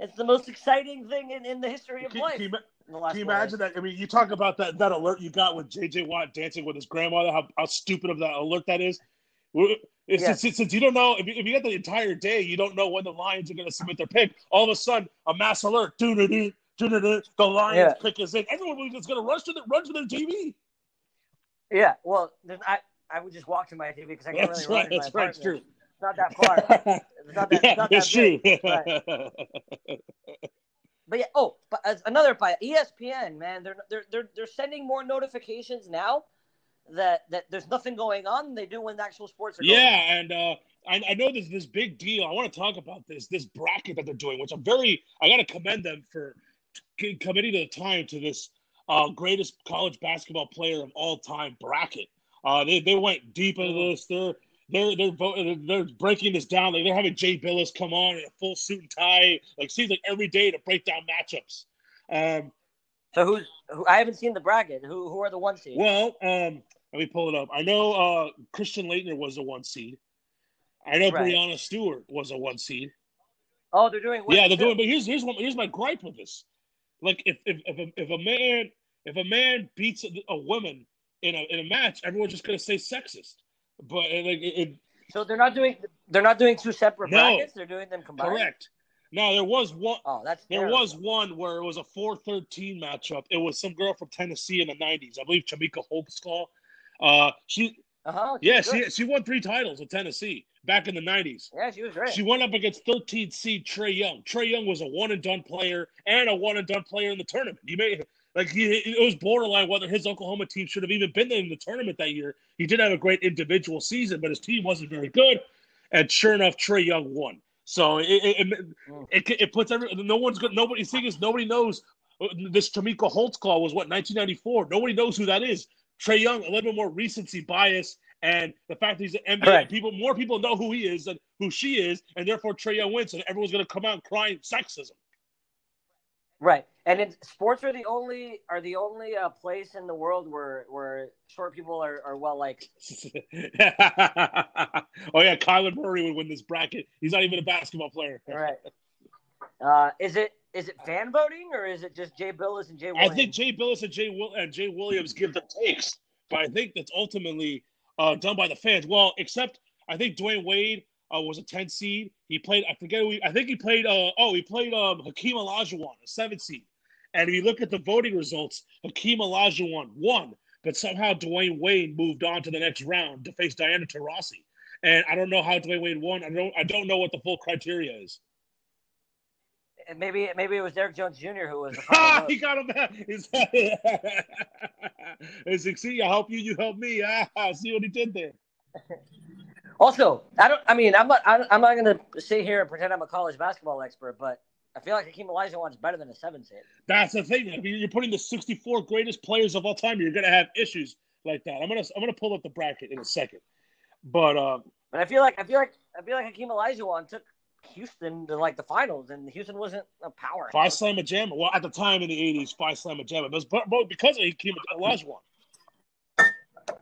[SPEAKER 2] It's the most exciting thing in, in the history of can, life. Can you,
[SPEAKER 1] can you imagine that? I mean, you talk about that that alert you got with J.J. Watt dancing with his grandmother. How, how stupid of that alert that is. Yes. since, since, you don't know, if you, if you get the entire day, you don't know when the Lions are going to submit their pick. All of a sudden, a mass alert, doo doo doo doo the Lions yeah. pick is in. Everyone is going to rush to the run to their TV.
[SPEAKER 2] Yeah, well, I I would just walk to my TV because I can't
[SPEAKER 1] really
[SPEAKER 2] run
[SPEAKER 1] right, That's right, it's true.
[SPEAKER 2] It's not that far. it's not that. Yeah, it's, not
[SPEAKER 1] it's
[SPEAKER 2] true. But, yeah, oh, but another by ESPN, man, they're they're they're they're sending more notifications now that that there's nothing going on. They do when the actual sports are. Going.
[SPEAKER 1] Yeah, and uh, I, I know there's this big deal. I want to talk about this this bracket that they're doing, which I'm very. I got to commend them for committing the time to this uh, greatest college basketball player of all time bracket. Uh, they they went deep into mm-hmm. this. They're they're they're they're breaking this down. Like they're having Jay Bilas come on in a full suit and tie. Like seems like every day to break down matchups. Um,
[SPEAKER 2] so who's who, I haven't seen the bracket. Who who are the one seeds?
[SPEAKER 1] Well, um, let me pull it up. I know uh, Christian Laettner was a one seed. I know right. Breanna Stewart was a one seed.
[SPEAKER 2] Oh, they're doing.
[SPEAKER 1] Yeah, they're too. doing. But here's here's one, here's my gripe with this. Like if if if a, if a man if a man beats a, a woman in a in a match, everyone's just gonna say sexist. But like it, it,
[SPEAKER 2] so they're not doing they're not doing two separate no, brackets. They're doing them combined.
[SPEAKER 1] Correct. Now there was one.
[SPEAKER 2] Oh, that's
[SPEAKER 1] there terrible. was one where it was a 4-13 matchup. It was some girl from Tennessee in the '90s, I believe, Chamique Holdsclaw. Uh, she, uh-huh, yeah, she she won three titles with Tennessee back in the
[SPEAKER 2] '90s. Yeah, she was great.
[SPEAKER 1] She went up against 13 seed Trae Young. Trae Young was a one and done player and a one and done player in the tournament. He made like he it was borderline whether his Oklahoma team should have even been in the tournament that year. He did have a great individual season, but his team wasn't very good. And sure enough, Trae Young won. So it it, it, mm. it, it puts every no one's good. Nobody thing is nobody knows this. this Holtz Holdsclaw was what 1994. Nobody knows who that is. Trae Young, a little bit more recency bias, and the fact that he's an NBA, right. people more people know who he is than who she is, and therefore Trae Young wins, and everyone's going to come out crying sexism.
[SPEAKER 2] Right, and in, sports are the only are the only uh, place in the world where where short people are, are well liked.
[SPEAKER 1] oh yeah, Kyler Murray would win this bracket. He's not even a basketball player.
[SPEAKER 2] Right. Uh, is it is it fan voting or is it just Jay Bilas and Jay? Williams?
[SPEAKER 1] I think Jay Bilas and Jay Will- and Jay Williams give the takes, but I think that's ultimately uh, done by the fans. Well, except I think Dwyane Wade uh, was a 10 seed. He played, I forget, who he, I think he played, uh, oh, he played um, Hakeem Olajuwon, a 7 seed. And if you look at the voting results, Hakeem Olajuwon won, but somehow Dwyane Wade moved on to the next round to face Diana Taurasi. And I don't know how Dwyane Wade won. I don't, I don't know what the full criteria is.
[SPEAKER 2] And maybe maybe it was Derrick Jones Jr. who was.
[SPEAKER 1] Ah, he got him. He's, it's, see, I help you, you help me. Ah, see what he did there.
[SPEAKER 2] Also, I don't. I mean, I'm not. I'm not going to sit here and pretend I'm a college basketball expert, but I feel like Hakeem Olajuwon's better than a seven seed.
[SPEAKER 1] That's the thing. I mean, you're putting the 64 greatest players of all time. You're going to have issues like that. I'm gonna I'm gonna pull up the bracket in a second, but um,
[SPEAKER 2] but I feel like I feel like I feel like Hakeem Olajuwon took Houston to like the finals, and Houston wasn't a power.
[SPEAKER 1] Phi Slama Jama. Well, at the time in the '80s, Phi Slama Jama. It was but because of Hakeem Olajuwon.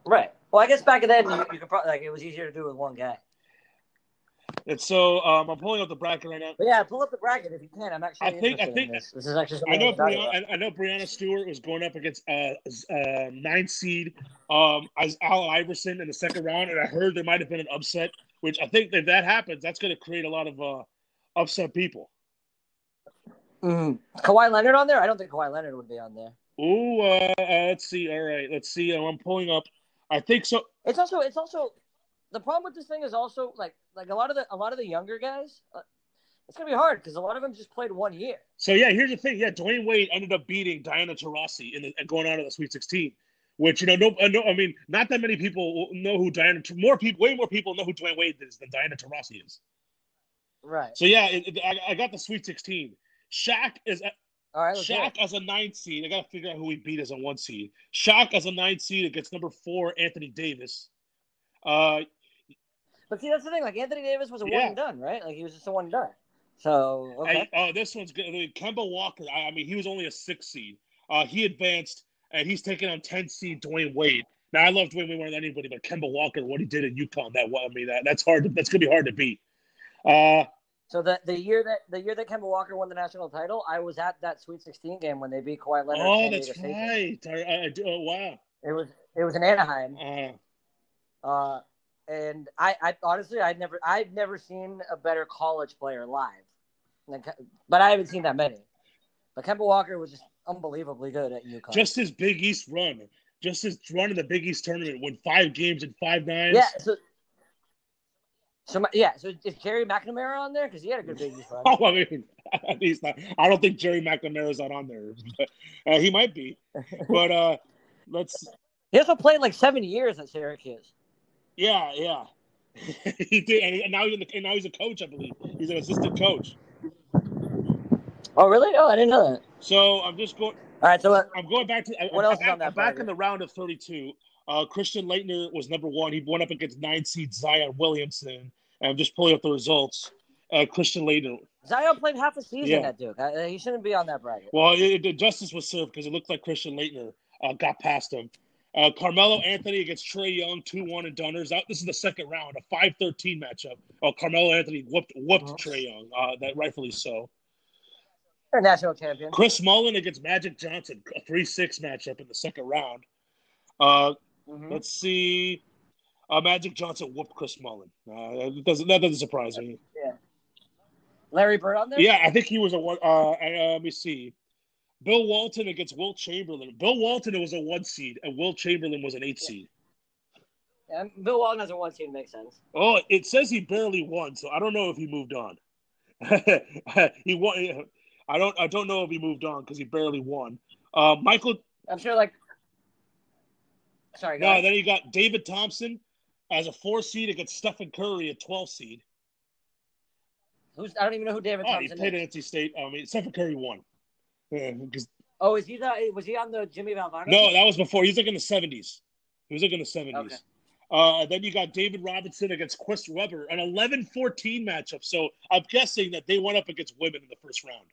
[SPEAKER 2] Right. Well, I guess back then you, you could probably like it was easier to do with one guy.
[SPEAKER 1] And so um, I'm pulling up the bracket right now.
[SPEAKER 2] But yeah, pull up the bracket if you can. I'm actually.
[SPEAKER 1] I think. I think
[SPEAKER 2] this. this. is actually.
[SPEAKER 1] I know. Breanna, I, know Breanna Stewart was going up against uh, uh nine seed um as Al Iverson in the second round, and I heard there might have been an upset. Which I think if that happens, that's going to create a lot of uh, upset people.
[SPEAKER 2] Mm. Kawhi Leonard on there? I don't think Kawhi Leonard would be on there.
[SPEAKER 1] Ooh, uh, uh, let's see. All right, let's see. I'm pulling up. I think so.
[SPEAKER 2] It's also it's also the problem with this thing is also like like a lot of the a lot of the younger guys. Uh, it's gonna be hard because a lot of them just played one year.
[SPEAKER 1] So yeah, here's the thing. Yeah, Dwyane Wade ended up beating Diana Taurasi in the, and going on to the Sweet 16, which you know, no, uh, no, I mean, not that many people know who Diana. More people, way more people know who Dwyane Wade is than Diana Taurasi is.
[SPEAKER 2] Right.
[SPEAKER 1] So yeah, it, it, I, I, got the Sweet 16. Shaq is.
[SPEAKER 2] All right,
[SPEAKER 1] Shaq as a nine seed. I got to figure out who he beat as a one seed. Shaq as a nine seed against number four Anthony Davis. Uh,
[SPEAKER 2] but see, that's the thing. Like Anthony Davis was a yeah. one and done, right? Like he was just a one and done. So okay.
[SPEAKER 1] Oh, uh, this one's good. I mean, Kemba Walker. I, I, mean, he was only a six seed. Uh, he advanced, and he's taking on ten seed Dwyane Wade. Now I love Dwyane Wade more than anybody, but Kemba Walker, what he did in UConn, that I mean, that that's hard. To, that's gonna be hard to beat. Uh,
[SPEAKER 2] so the the year that the year that Kemba Walker won the national title, I was at that Sweet 16 game when they beat Kawhi Leonard.
[SPEAKER 1] Oh, that's right. I, I, oh, wow.
[SPEAKER 2] It was it was in Anaheim.
[SPEAKER 1] Uh,
[SPEAKER 2] uh, and I, I honestly I'd never I've never seen a better college player live, but I haven't seen that many. But Kemba Walker was just unbelievably good at UConn.
[SPEAKER 1] Just his Big East run, just his run in the Big East tournament, won five games in five nines.
[SPEAKER 2] Yeah, so so yeah, so is Jerry McNamara on there because he had a good Big East run?
[SPEAKER 1] Oh, I mean, he's not. I don't think Jerry McNamara's not on there. But, uh, he might be, but uh, let's.
[SPEAKER 2] He also played like seven years at Syracuse.
[SPEAKER 1] Yeah, yeah, he did, and now he's in the, and now he's a coach, I believe. He's an assistant coach.
[SPEAKER 2] Oh, really? Oh, I didn't know that.
[SPEAKER 1] So I'm just going.
[SPEAKER 2] All right, so uh,
[SPEAKER 1] I'm going back to.
[SPEAKER 2] What
[SPEAKER 1] I'm,
[SPEAKER 2] else
[SPEAKER 1] I'm,
[SPEAKER 2] on that?
[SPEAKER 1] I'm back in the round of 32. Uh, Christian Laettner was number one. He went up against nine seed Zion Williamson. And I'm just pulling up the results. Uh, Christian Laettner.
[SPEAKER 2] Zion played half a season yeah. at Duke. Uh, he shouldn't be on that bracket.
[SPEAKER 1] Well, it, it, justice was served because it looked like Christian Laettner uh, got past him. Uh, Carmelo Anthony against Trae Young, 2 1 and Dunners. Out. This is the second round, a 5 13 matchup. Oh, Carmelo Anthony whooped, whooped uh-huh. Trae Young, uh, that rightfully so.
[SPEAKER 2] They're national champion.
[SPEAKER 1] Chris Mullin against Magic Johnson, a 3 6 matchup in the second round. Uh, mm-hmm. Let's see. Uh, Magic Johnson whooped Chris Mullin. Uh, that doesn't that doesn't surprise
[SPEAKER 2] me. Yeah. Larry Bird on there.
[SPEAKER 1] Yeah, I think he was a one. Uh, uh, let me see. Bill Walton against Wilt Chamberlain. Bill Walton it was a one seed, and Wilt Chamberlain was an eight seed.
[SPEAKER 2] Yeah, Bill Walton has a one seed. Makes sense.
[SPEAKER 1] Oh, it says he barely won, so I don't know if he moved on. he won. I don't. I don't know if he moved on because he barely won. Uh, Michael.
[SPEAKER 2] I'm sure. Like. Sorry.
[SPEAKER 1] No, ahead. then you got David Thompson as a four seed against Stephen Curry, a 12 seed.
[SPEAKER 2] Who's I don't even know who David
[SPEAKER 1] oh,
[SPEAKER 2] Thompson
[SPEAKER 1] he played is. at NC State. I mean, Stephen Curry won. Yeah,
[SPEAKER 2] oh, is he the, was he on the Jimmy Valvano?
[SPEAKER 1] No, that was before. He's like in the 70s. He was like in the 70s. Okay. Uh, then you got David Robinson against Chris Webber, an 11-14 matchup. So I'm guessing that they went up against women in the first round.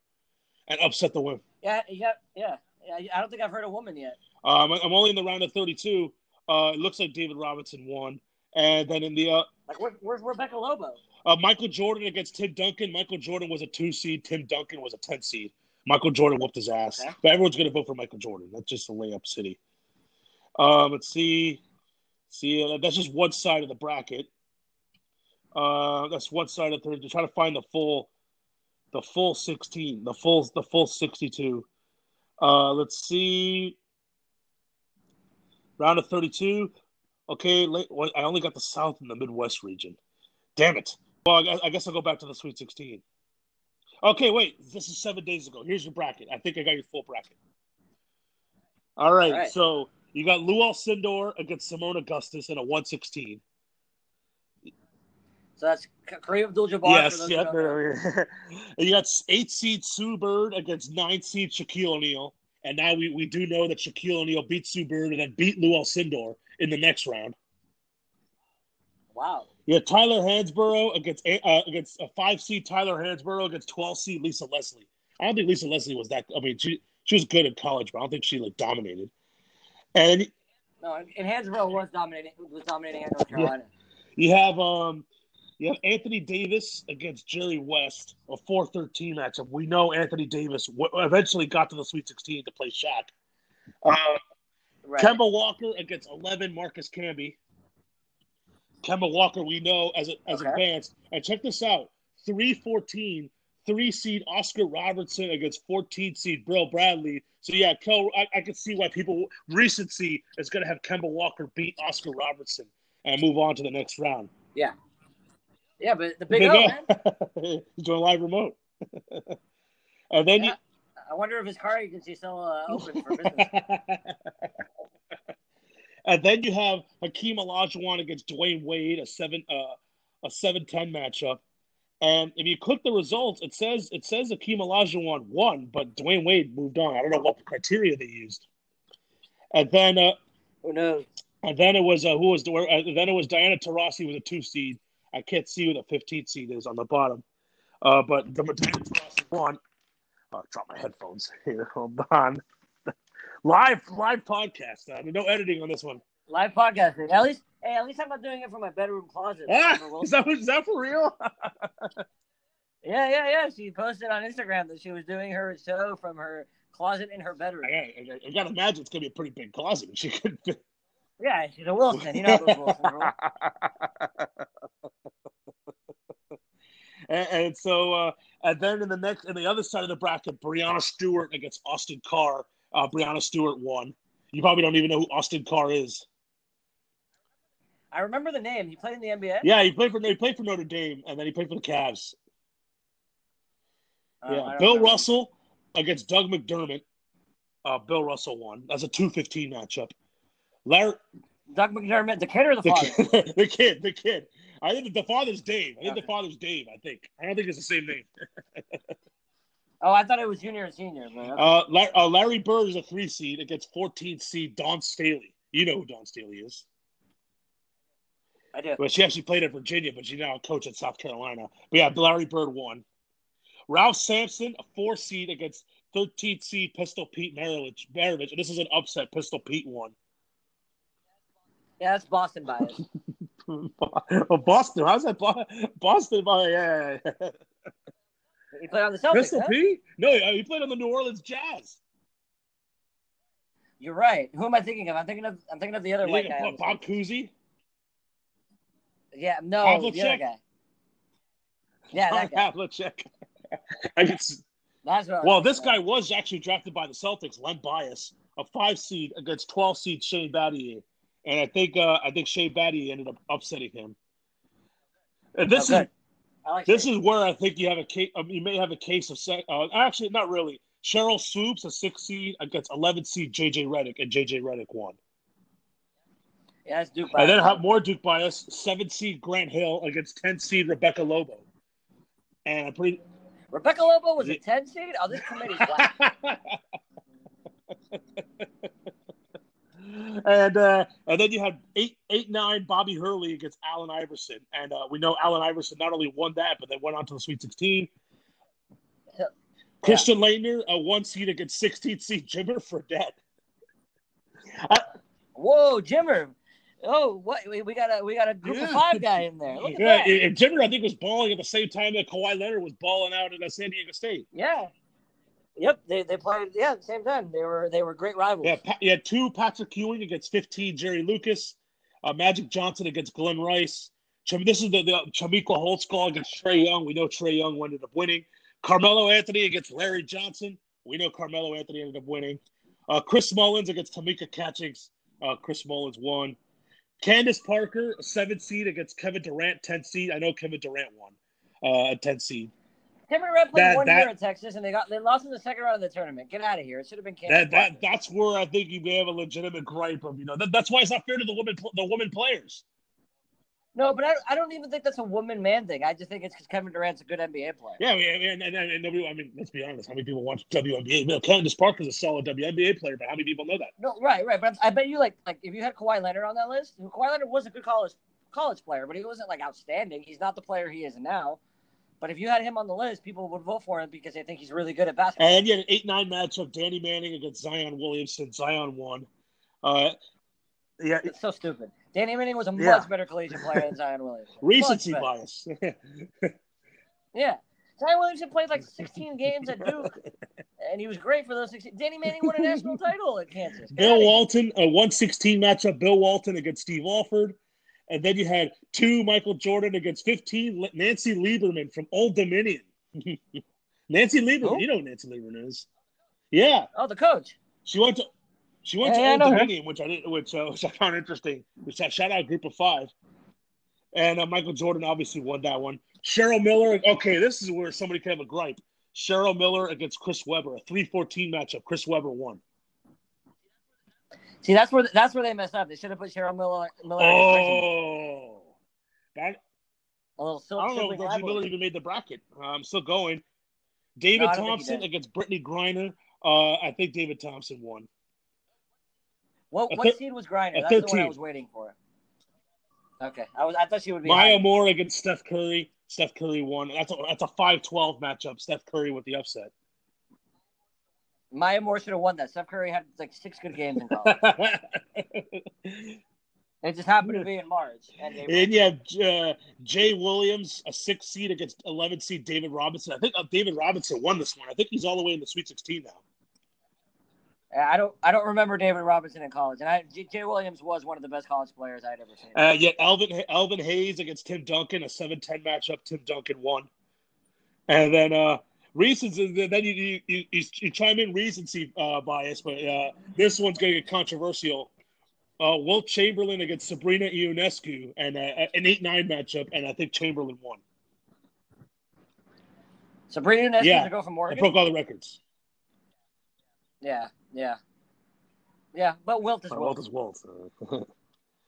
[SPEAKER 1] and upset the women.
[SPEAKER 2] Yeah, yeah, yeah. yeah. I don't think I've heard a woman yet.
[SPEAKER 1] Um, I'm only in the round of 32. Uh, it looks like David Robinson won, and then in the uh,
[SPEAKER 2] like, where, where's Rebecca Lobo?
[SPEAKER 1] Uh, Michael Jordan against Tim Duncan. Michael Jordan was a two seed. Tim Duncan was a ten seed. Michael Jordan whooped his ass. Okay. But everyone's going to vote for Michael Jordan. That's just a layup city. Um, let's see. See, uh, that's just one side of the bracket. Uh, that's one side of the try to find the full, the full sixteen, the full, the full sixty-two. Uh, let's see. Round of thirty-two. Okay, late, well, I only got the South and the Midwest region. Damn it. Well, I guess I'll go back to the Sweet 16. Okay, wait. This is seven days ago. Here's your bracket. I think I got your full bracket. All right. All right. So you got Lou Alcindor against Seimone Augustus in a 116.
[SPEAKER 2] So that's Kareem Abdul-Jabbar.
[SPEAKER 1] Yes, you got eight seed Sue Bird against nine seed Shaquille O'Neal, and now we, we do know that Shaquille O'Neal beat Sue Bird and then beat Lou Alcindor in the next round.
[SPEAKER 2] Wow.
[SPEAKER 1] Yeah, Tyler Hansbrough against uh, against a five seed Tyler Hansbrough against twelve seed Lisa Leslie. I don't think Lisa Leslie was that. I mean, she she was good in college, but I don't think she like dominated. And
[SPEAKER 2] no, and Hansbrough was dominating was dominating at North Carolina.
[SPEAKER 1] Yeah. You have um, you have Anthony Davis against Jerry West, a 4-13 matchup. We know Anthony Davis w- eventually got to the Sweet 16 to play Shaq. Uh, right. Kemba Walker against 11 Marcus Camby. Kemba Walker, we know as as okay. advanced. And check this out: 314, three seed Oscar Robertson against 14 seed Bill Bradley. So yeah, Kel, I, I can see why people recency is going to have Kemba Walker beat Oscar Robertson and move on to the next round.
[SPEAKER 2] Yeah, yeah, but the big, big O,
[SPEAKER 1] man. He's doing live remote. and then
[SPEAKER 2] yeah. you. I wonder if his car agency still uh, open for business.
[SPEAKER 1] And then you have Hakeem Olajuwon against Dwyane Wade, a seven uh, a seven ten matchup. And if you click the results, it says it says Hakeem Olajuwon won, but Dwyane Wade moved on. I don't know what the criteria they used. And then uh,
[SPEAKER 2] who knows?
[SPEAKER 1] And then it was uh, who was uh, then it was Diana Taurasi with a two seed. I can't see who the 15th seed is on the bottom. Uh, but the Diana Taurasi won. Oh, drop my headphones here. Hold on live live podcast. Uh, no editing on this one.
[SPEAKER 2] Live podcasting. At least, hey, at least I'm not doing it from my bedroom closet.
[SPEAKER 1] Ah, is that is that for real?
[SPEAKER 2] yeah, yeah, yeah. She posted on Instagram that she was doing her show from her closet in her bedroom.
[SPEAKER 1] I, I, I gotta imagine it's gonna be a pretty big closet. She could.
[SPEAKER 2] Yeah, she's a Wilson. You know those Wilson
[SPEAKER 1] and, and, so, uh, and then in the next, in the other side of the bracket, Breanna Stewart against Austin Carr uh, Breanna Stewart won. You probably don't even know who Austin Carr is.
[SPEAKER 2] I remember the name. He played in the NBA.
[SPEAKER 1] Yeah, he played for he played for Notre Dame, and then he played for the Cavs. Uh, yeah, Bill Russell against Doug McDermott. Uh, Bill Russell won. That's a two fifteen matchup. Larry,
[SPEAKER 2] Doug McDermott, the kid or the,
[SPEAKER 1] the
[SPEAKER 2] father?
[SPEAKER 1] Kid, the kid, the kid. I think the father's Dave. I think okay. the father's Dave. I think. I don't think it's the same name.
[SPEAKER 2] Oh, I thought it was junior and senior. Man.
[SPEAKER 1] Uh, Larry, uh, Larry Bird is a three seed against 14 seed Dawn Staley. You know who Dawn Staley is.
[SPEAKER 2] I do.
[SPEAKER 1] Well, she actually played at Virginia, but she's now a coach at South Carolina. But yeah, Larry Bird won. Ralph Sampson, a four seed against 13th seed Pistol Pete Maravich. Maravich. And this is an upset. Pistol Pete won.
[SPEAKER 2] Yeah, that's Boston bias.
[SPEAKER 1] oh, Boston. How's that Boston bias? Yeah.
[SPEAKER 2] He played on the Celtics.
[SPEAKER 1] Pistol
[SPEAKER 2] huh?
[SPEAKER 1] P? No, he played on the New Orleans Jazz.
[SPEAKER 2] You're right. Who am I thinking of? I'm thinking of I'm thinking of the other
[SPEAKER 1] you
[SPEAKER 2] white guy.
[SPEAKER 1] What, Bob Cousy?
[SPEAKER 2] Yeah, no, Havlicek? the other guy. Yeah, that guy.
[SPEAKER 1] Havlicek. I can see. Well, this guy was actually drafted by the Celtics, Len Bias, a five seed against twelve seed Shane Battier, and I think uh, I think Shane Battier ended up upsetting him. And this okay. is
[SPEAKER 2] like
[SPEAKER 1] this is where I think you have a case. Um, you may have a case of uh, actually not really. Cheryl Swoopes, a six seed against eleven seed JJ Redick, and JJ Redick won.
[SPEAKER 2] Yeah, that's Duke.
[SPEAKER 1] Bias. And then have more Duke bias. Seven seed Grant Hill against ten seed Rebecca Lobo. And I'm pretty.
[SPEAKER 2] Rebecca Lobo was a ten seed. Oh, this committee's black.
[SPEAKER 1] And uh, and then you had eight eight nine Bobby Hurley against Allen Iverson, and uh, we know Allen Iverson not only won that, but they went on to the Sweet Sixteen. Christian yeah. Laettner, a one seed against 16 seed Jimmer Fredette.
[SPEAKER 2] I, Whoa, Jimmer. Oh, what we, we got a we got a group yeah. of five guy in there. Look yeah,
[SPEAKER 1] and Jimmer I think was balling at the same time that Kawhi Leonard was balling out at San Diego State.
[SPEAKER 2] Yeah. Yep, they, they played yeah at the same time. They were they were great rivals.
[SPEAKER 1] Yeah, you had two Patrick Ewing against 15 Jerry Lucas, uh, Magic Johnson against Glen Rice. This is the, the Chamique Holdsclaw against Trae Young. We know Trae Young ended up winning. Carmelo Anthony against Larry Johnson. We know Carmelo Anthony ended up winning. Uh, Chris Mullins against Tamika Catchings. Uh, Chris Mullins won. Candace Parker, seven seed against Kevin Durant, 10 seed. I know Kevin Durant won uh, a 10 seed.
[SPEAKER 2] Kevin Durant played that, one that, year in Texas, and they got they lost in the second round of the tournament. Get out of here! It should have been
[SPEAKER 1] Candace. That, that that's where I think you may have a legitimate gripe of you know that, that's why it's not fair to the women the women players.
[SPEAKER 2] No, but I, I don't even think that's a woman man thing. I just think it's because Kevin Durant's a good NBA player.
[SPEAKER 1] Yeah, and, and, and, nobody, I mean, let's be honest. How many people watch WNBA? Know, Candace Parker's a solid WNBA player, but how many people know that?
[SPEAKER 2] No, right, right. But I bet you, like, like if you had Kawhi Leonard on that list, Kawhi Leonard was a good college college player, but he wasn't like outstanding. He's not the player he is now. But if you had him on the list, people would vote for him because they think he's really good at basketball.
[SPEAKER 1] And you had an eight-nine matchup: Danny Manning against Zion Williamson. Zion won. Uh,
[SPEAKER 2] yeah, it's so stupid. Danny Manning was a yeah. much better collegiate player than Zion Williamson.
[SPEAKER 1] Recency bias.
[SPEAKER 2] yeah. Zion Williamson played like 16 games at Duke, and he was great for those 16. Danny Manning won a national title at Kansas.
[SPEAKER 1] Bill Walton, a 116 matchup, Bill Walton against Steve Alford. And then you had two Michael Jordan against 15, Nancy Lieberman from Old Dominion. Nancy Lieberman, you know who Nancy Lieberman is. Yeah.
[SPEAKER 2] Oh, the coach.
[SPEAKER 1] She went to she went to Old Dominion, which I did, which, uh, which I found interesting. Which I shout out Group of Five, and uh, Michael Jordan obviously won that one. Cheryl Miller. Okay, this is where somebody can have a gripe. Cheryl Miller against Chris Webber, a 3-14 matchup. Chris Webber won.
[SPEAKER 2] See, that's where that's where they messed up. They should have put Cheryl Miller. Miller
[SPEAKER 1] oh,
[SPEAKER 2] that. A little
[SPEAKER 1] silk, I don't know if Reggie Miller even made the bracket. I'm still going. David no, Thompson against Brittney Griner. Uh, I think David Thompson won.
[SPEAKER 2] What what th- seed was Griner? That's 13. the one I was waiting for. Okay, I was I thought she would be.
[SPEAKER 1] Maya high. Moore against Steph Curry. Steph Curry won. That's a that's a 5-12 matchup. Steph Curry with the upset.
[SPEAKER 2] Maya Moore should have won that. Steph Curry had like six good games in college. it just happened to be in March.
[SPEAKER 1] And, and you have uh, Jay Williams, a six seed against 11 seed David Robinson. I think uh, David Robinson won this one. I think he's all the way in the Sweet 16 now.
[SPEAKER 2] I don't I don't remember David Robinson in college, and I, Jay Williams was one of the best college players I'd ever seen.
[SPEAKER 1] Uh, yet Elvin Elvin Hayes against Tim Duncan, a 7-10 matchup. Tim Duncan won, and then uh, recency. Then you you, you, you chime in recency uh, bias, but uh, this one's going to get controversial. Uh, Wilt Chamberlain against Sabrina Ionescu, and uh, an eight nine matchup, and I think Chamberlain won.
[SPEAKER 2] Sabrina Ionescu yeah, to go from Oregon.
[SPEAKER 1] I broke all the records.
[SPEAKER 2] Yeah, yeah, yeah. But Wilt is Wilt.
[SPEAKER 1] Wilt is Wilt.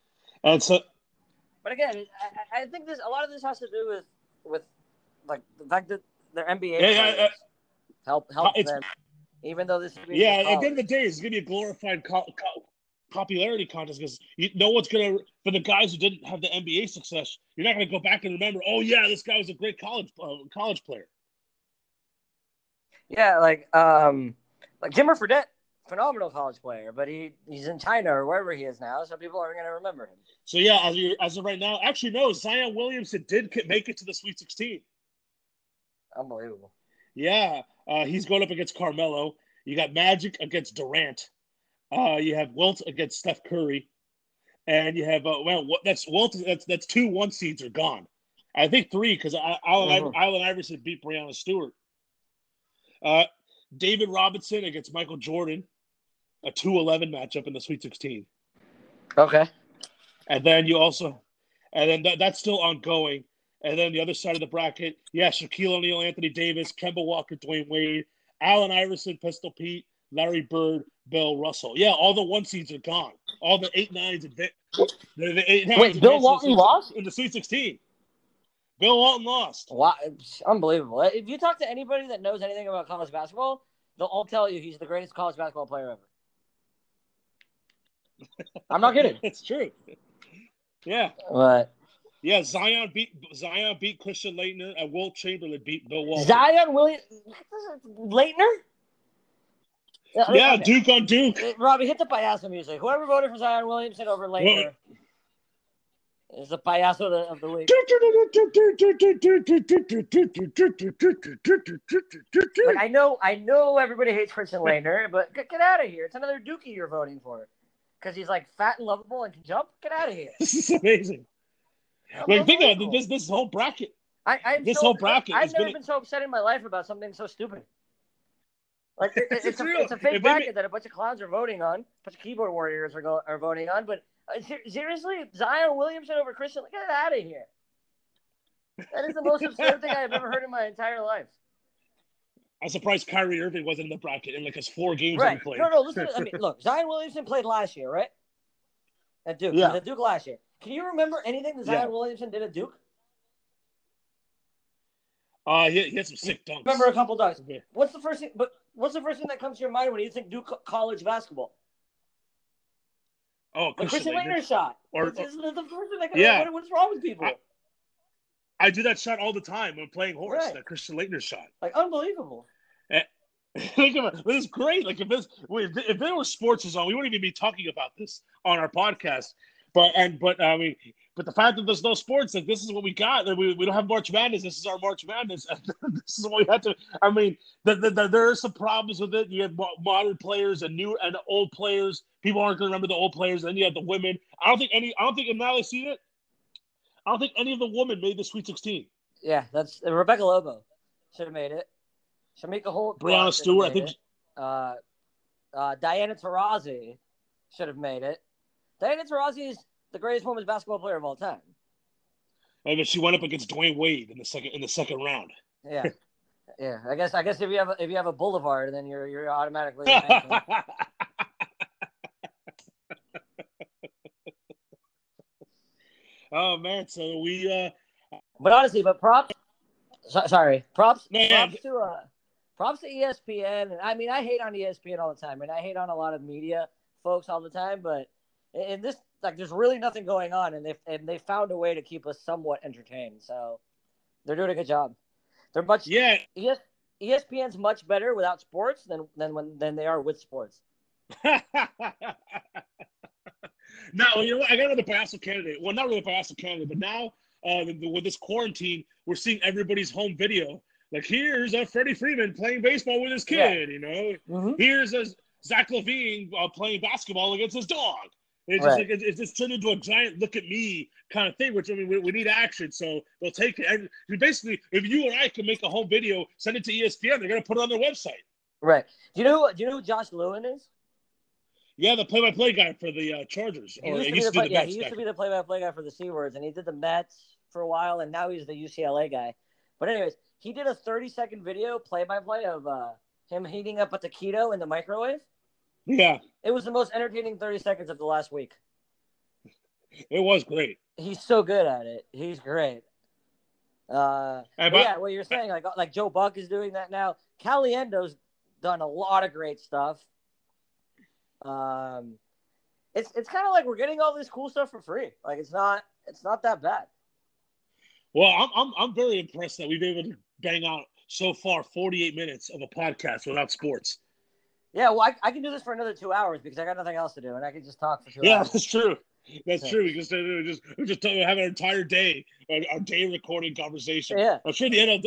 [SPEAKER 1] and so,
[SPEAKER 2] but again, I, I, think this a lot of this has to do with with like the fact that their NBA yeah, yeah, help help them, even though this. Is
[SPEAKER 1] yeah, at the end of the day, it's gonna be a glorified co- co- popularity contest because you know what's gonna for the guys who didn't have the NBA success. You're not gonna go back and remember, oh yeah, this guy was a great college uh, college player.
[SPEAKER 2] Yeah, like um, like Jimmer Fredette phenomenal college player, but he he's in China or wherever he is now, so people aren't to remember him.
[SPEAKER 1] So yeah, as, as of right now, actually no, Zion Williamson did make it to the Sweet 16.
[SPEAKER 2] Unbelievable.
[SPEAKER 1] Yeah, uh, he's going up against Carmelo. You got Magic against Durant. Uh, you have Wilt against Steph Curry, and you have uh, well, that's Wilt. That's that's two one seeds are gone. I think three because Allen, mm-hmm. Allen Iverson beat Breanna Stewart. Uh, David Robinson against Michael Jordan, a 2-11 matchup in the Sweet 16.
[SPEAKER 2] Okay.
[SPEAKER 1] And then you also, and then that, that's still ongoing. And then the other side of the bracket, yeah, Shaquille O'Neal, Anthony Davis, Kemba Walker, Dwyane Wade, Allen Iverson, Pistol Pete, Larry Bird, Bill Russell. Yeah, all the one seeds are gone. All the eight nines and the,
[SPEAKER 2] the eight nines. Wait, Bill Walton lost
[SPEAKER 1] in the Sweet 16. Bill Walton lost.
[SPEAKER 2] Wow, it's unbelievable. If you talk to anybody that knows anything about college basketball, they'll all tell you he's the greatest college basketball player ever. I'm not kidding.
[SPEAKER 1] it's true. Yeah.
[SPEAKER 2] But
[SPEAKER 1] Yeah, Zion beat Zion beat Christian Laettner and Wilt Chamberlain beat Bill Walton.
[SPEAKER 2] Zion Williams Leitner.
[SPEAKER 1] Yeah, okay. Duke on Duke.
[SPEAKER 2] Uh, Robbie, hit the payaso music. Whoever voted for Zion Williamson over Laettner is the payaso of the, of the week. I know, I know everybody hates Christian Laettner, but get, get out of here. It's another Dookie you're voting for because he's like fat and lovable and can jump. Get out of here.
[SPEAKER 1] This is amazing. Like think about it, this this whole bracket.
[SPEAKER 2] I, I'm
[SPEAKER 1] this
[SPEAKER 2] so,
[SPEAKER 1] whole bracket.
[SPEAKER 2] I've never
[SPEAKER 1] been,
[SPEAKER 2] been so upset in my life about something so stupid. Like it, it's, it's, a, it's a fake bracket that a bunch of clowns are voting on, a bunch of keyboard warriors are go, are voting on. But uh, seriously, Zion Williamson over Christian, get out of here. That is the most absurd thing I've ever heard in my entire life.
[SPEAKER 1] I'm surprised Kyrie Irving wasn't in the bracket in like his four games
[SPEAKER 2] right.
[SPEAKER 1] he played.
[SPEAKER 2] No, no, listen. I mean, look, Zion Williamson played last year, right? At Duke. Yeah. At Duke last year. Can you remember anything that Zion yeah. Williamson did at Duke?
[SPEAKER 1] Uh, he, he had some sick dunks.
[SPEAKER 2] Remember a couple dunks. What's the first thing? But what's the first thing that comes to your mind when you think Duke college basketball?
[SPEAKER 1] Oh,
[SPEAKER 2] Christian, Christian Laettner shot. Or, it's, it's the first thing that comes
[SPEAKER 1] yeah.
[SPEAKER 2] What, what's wrong with people?
[SPEAKER 1] I, I, do that shot all the time when playing horse. Right. That Christian Laettner shot.
[SPEAKER 2] Like unbelievable.
[SPEAKER 1] And, think about it. This is great. Like if this, if, if there was sports is on, we wouldn't even be talking about this on our podcast. But and but I mean, but the fact that there's no sports, like this is what we got. We, we don't have March Madness. This is our March Madness. this is what we had to. I mean, the, the, the, there are some problems with it. You have modern players and new and old players. People aren't going to remember the old players. And Then you have the women. I don't think any. I don't think. And now I see it. I don't think any of the women made the Sweet Sixteen.
[SPEAKER 2] Yeah, that's Rebecca Lobo should have made it. Shamika Holt,
[SPEAKER 1] Breanna Stewart. I think.
[SPEAKER 2] Uh, uh, Diana Taurasi should have made it. Diana Taurasi is the greatest women's basketball player of all time.
[SPEAKER 1] I mean, she went up against Dwyane Wade in the second in the second round.
[SPEAKER 2] Yeah, yeah. I guess I guess if you have a, if you have a boulevard, then you're you're automatically.
[SPEAKER 1] oh man, so we. uh
[SPEAKER 2] But honestly, but props. So, sorry, props. Man. Props to uh, props to ESPN, and I mean, I hate on ESPN all the time, and I hate on a lot of media folks all the time, but in this like there's really nothing going on and they and they found a way to keep us somewhat entertained so they're doing a good job. They're much
[SPEAKER 1] yeah.
[SPEAKER 2] ES, espn's much better without sports than than when than they are with sports.
[SPEAKER 1] Now you know what? i got another payaso candidate. Well not really a payaso candidate but now uh, with this quarantine we're seeing everybody's home video. Like here's a freddie freeman playing baseball with his kid yeah. you know? Mm-hmm. here's a zach LaVine uh, playing basketball against his dog it's just right. like it's just turned into a giant look at me kind of thing, which I mean we, we need action, so they'll take it. And basically, if you or I can make a home video, send it to ESPN, they're gonna put it on their website.
[SPEAKER 2] Right. Do you know do you know who Josh Lewin is?
[SPEAKER 1] Yeah, the play-by-play guy for the uh, Chargers.
[SPEAKER 2] He used, to, be the, play, yeah, he used to be the play-by-play guy for the Seawards, and he did the Mets for a while, and now he's the UCLA guy. But anyways, he did a 30-second video play-by-play of uh, him heating up a taquito in the microwave.
[SPEAKER 1] Yeah.
[SPEAKER 2] It was the most entertaining 30 seconds of the last week.
[SPEAKER 1] It was great.
[SPEAKER 2] He's so good at it. He's great. Uh, but, yeah, what you're saying, like like Joe Buck is doing that now. Caliendo's done a lot of great stuff. Um, it's it's kind of like we're getting all this cool stuff for free. Like it's not it's not that bad.
[SPEAKER 1] Well, I'm I'm I'm very impressed that we've been able to bang out so far 48 minutes of a podcast without sports.
[SPEAKER 2] Yeah, well, I, I can do this for another two hours because I got nothing else to do, and I can just talk for two
[SPEAKER 1] yeah,
[SPEAKER 2] hours.
[SPEAKER 1] Yeah, that's true. That's yeah. true. We just we just we just have an entire day, our day recording conversation.
[SPEAKER 2] Yeah,
[SPEAKER 1] I'm sure the NL,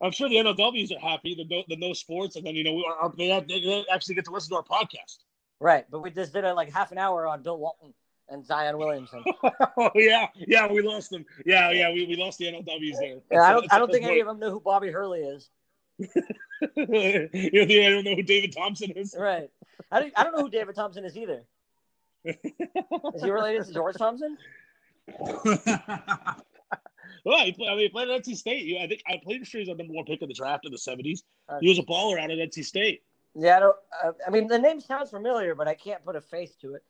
[SPEAKER 1] I'm sure the NLWs are happy. The no, the no sports, and then you know we are, they, have, they actually get to listen to our podcast.
[SPEAKER 2] Right, but we just did a like half an hour on Bill Walton and Zion Williamson.
[SPEAKER 1] oh yeah, yeah, we lost them. Yeah, yeah, we, we lost the NLWs there.
[SPEAKER 2] Yeah, I don't I don't think any of them know who Bobby Hurley is.
[SPEAKER 1] you know, I don't know who David Thompson is.
[SPEAKER 2] Right. I don't, I don't know who David Thompson is either. is he related to George Thompson?
[SPEAKER 1] well, he played, I mean, he played at NC State. I think I'm pretty sure he's the number one pick in the draft in the '70s. Uh, he was a baller out at NC State.
[SPEAKER 2] Yeah, I don't. Uh, I mean, the name sounds familiar, but I can't put a face to it.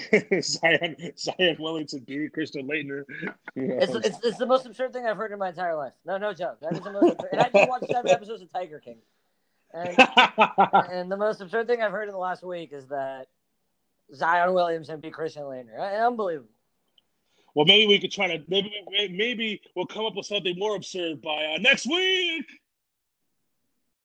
[SPEAKER 1] Zion, Zion Williamson beat Christian Laettner.
[SPEAKER 2] It's, it's, it's the most absurd thing I've heard in my entire life. No, no joke. That is the most absurd. And I just watched seven episodes of Tiger King. And, and, the most absurd thing I've heard in the last week is that Zion Williamson beat Christian Laettner. Unbelievable.
[SPEAKER 1] Well, maybe we could try to maybe maybe we'll come up with something more absurd by uh, next week.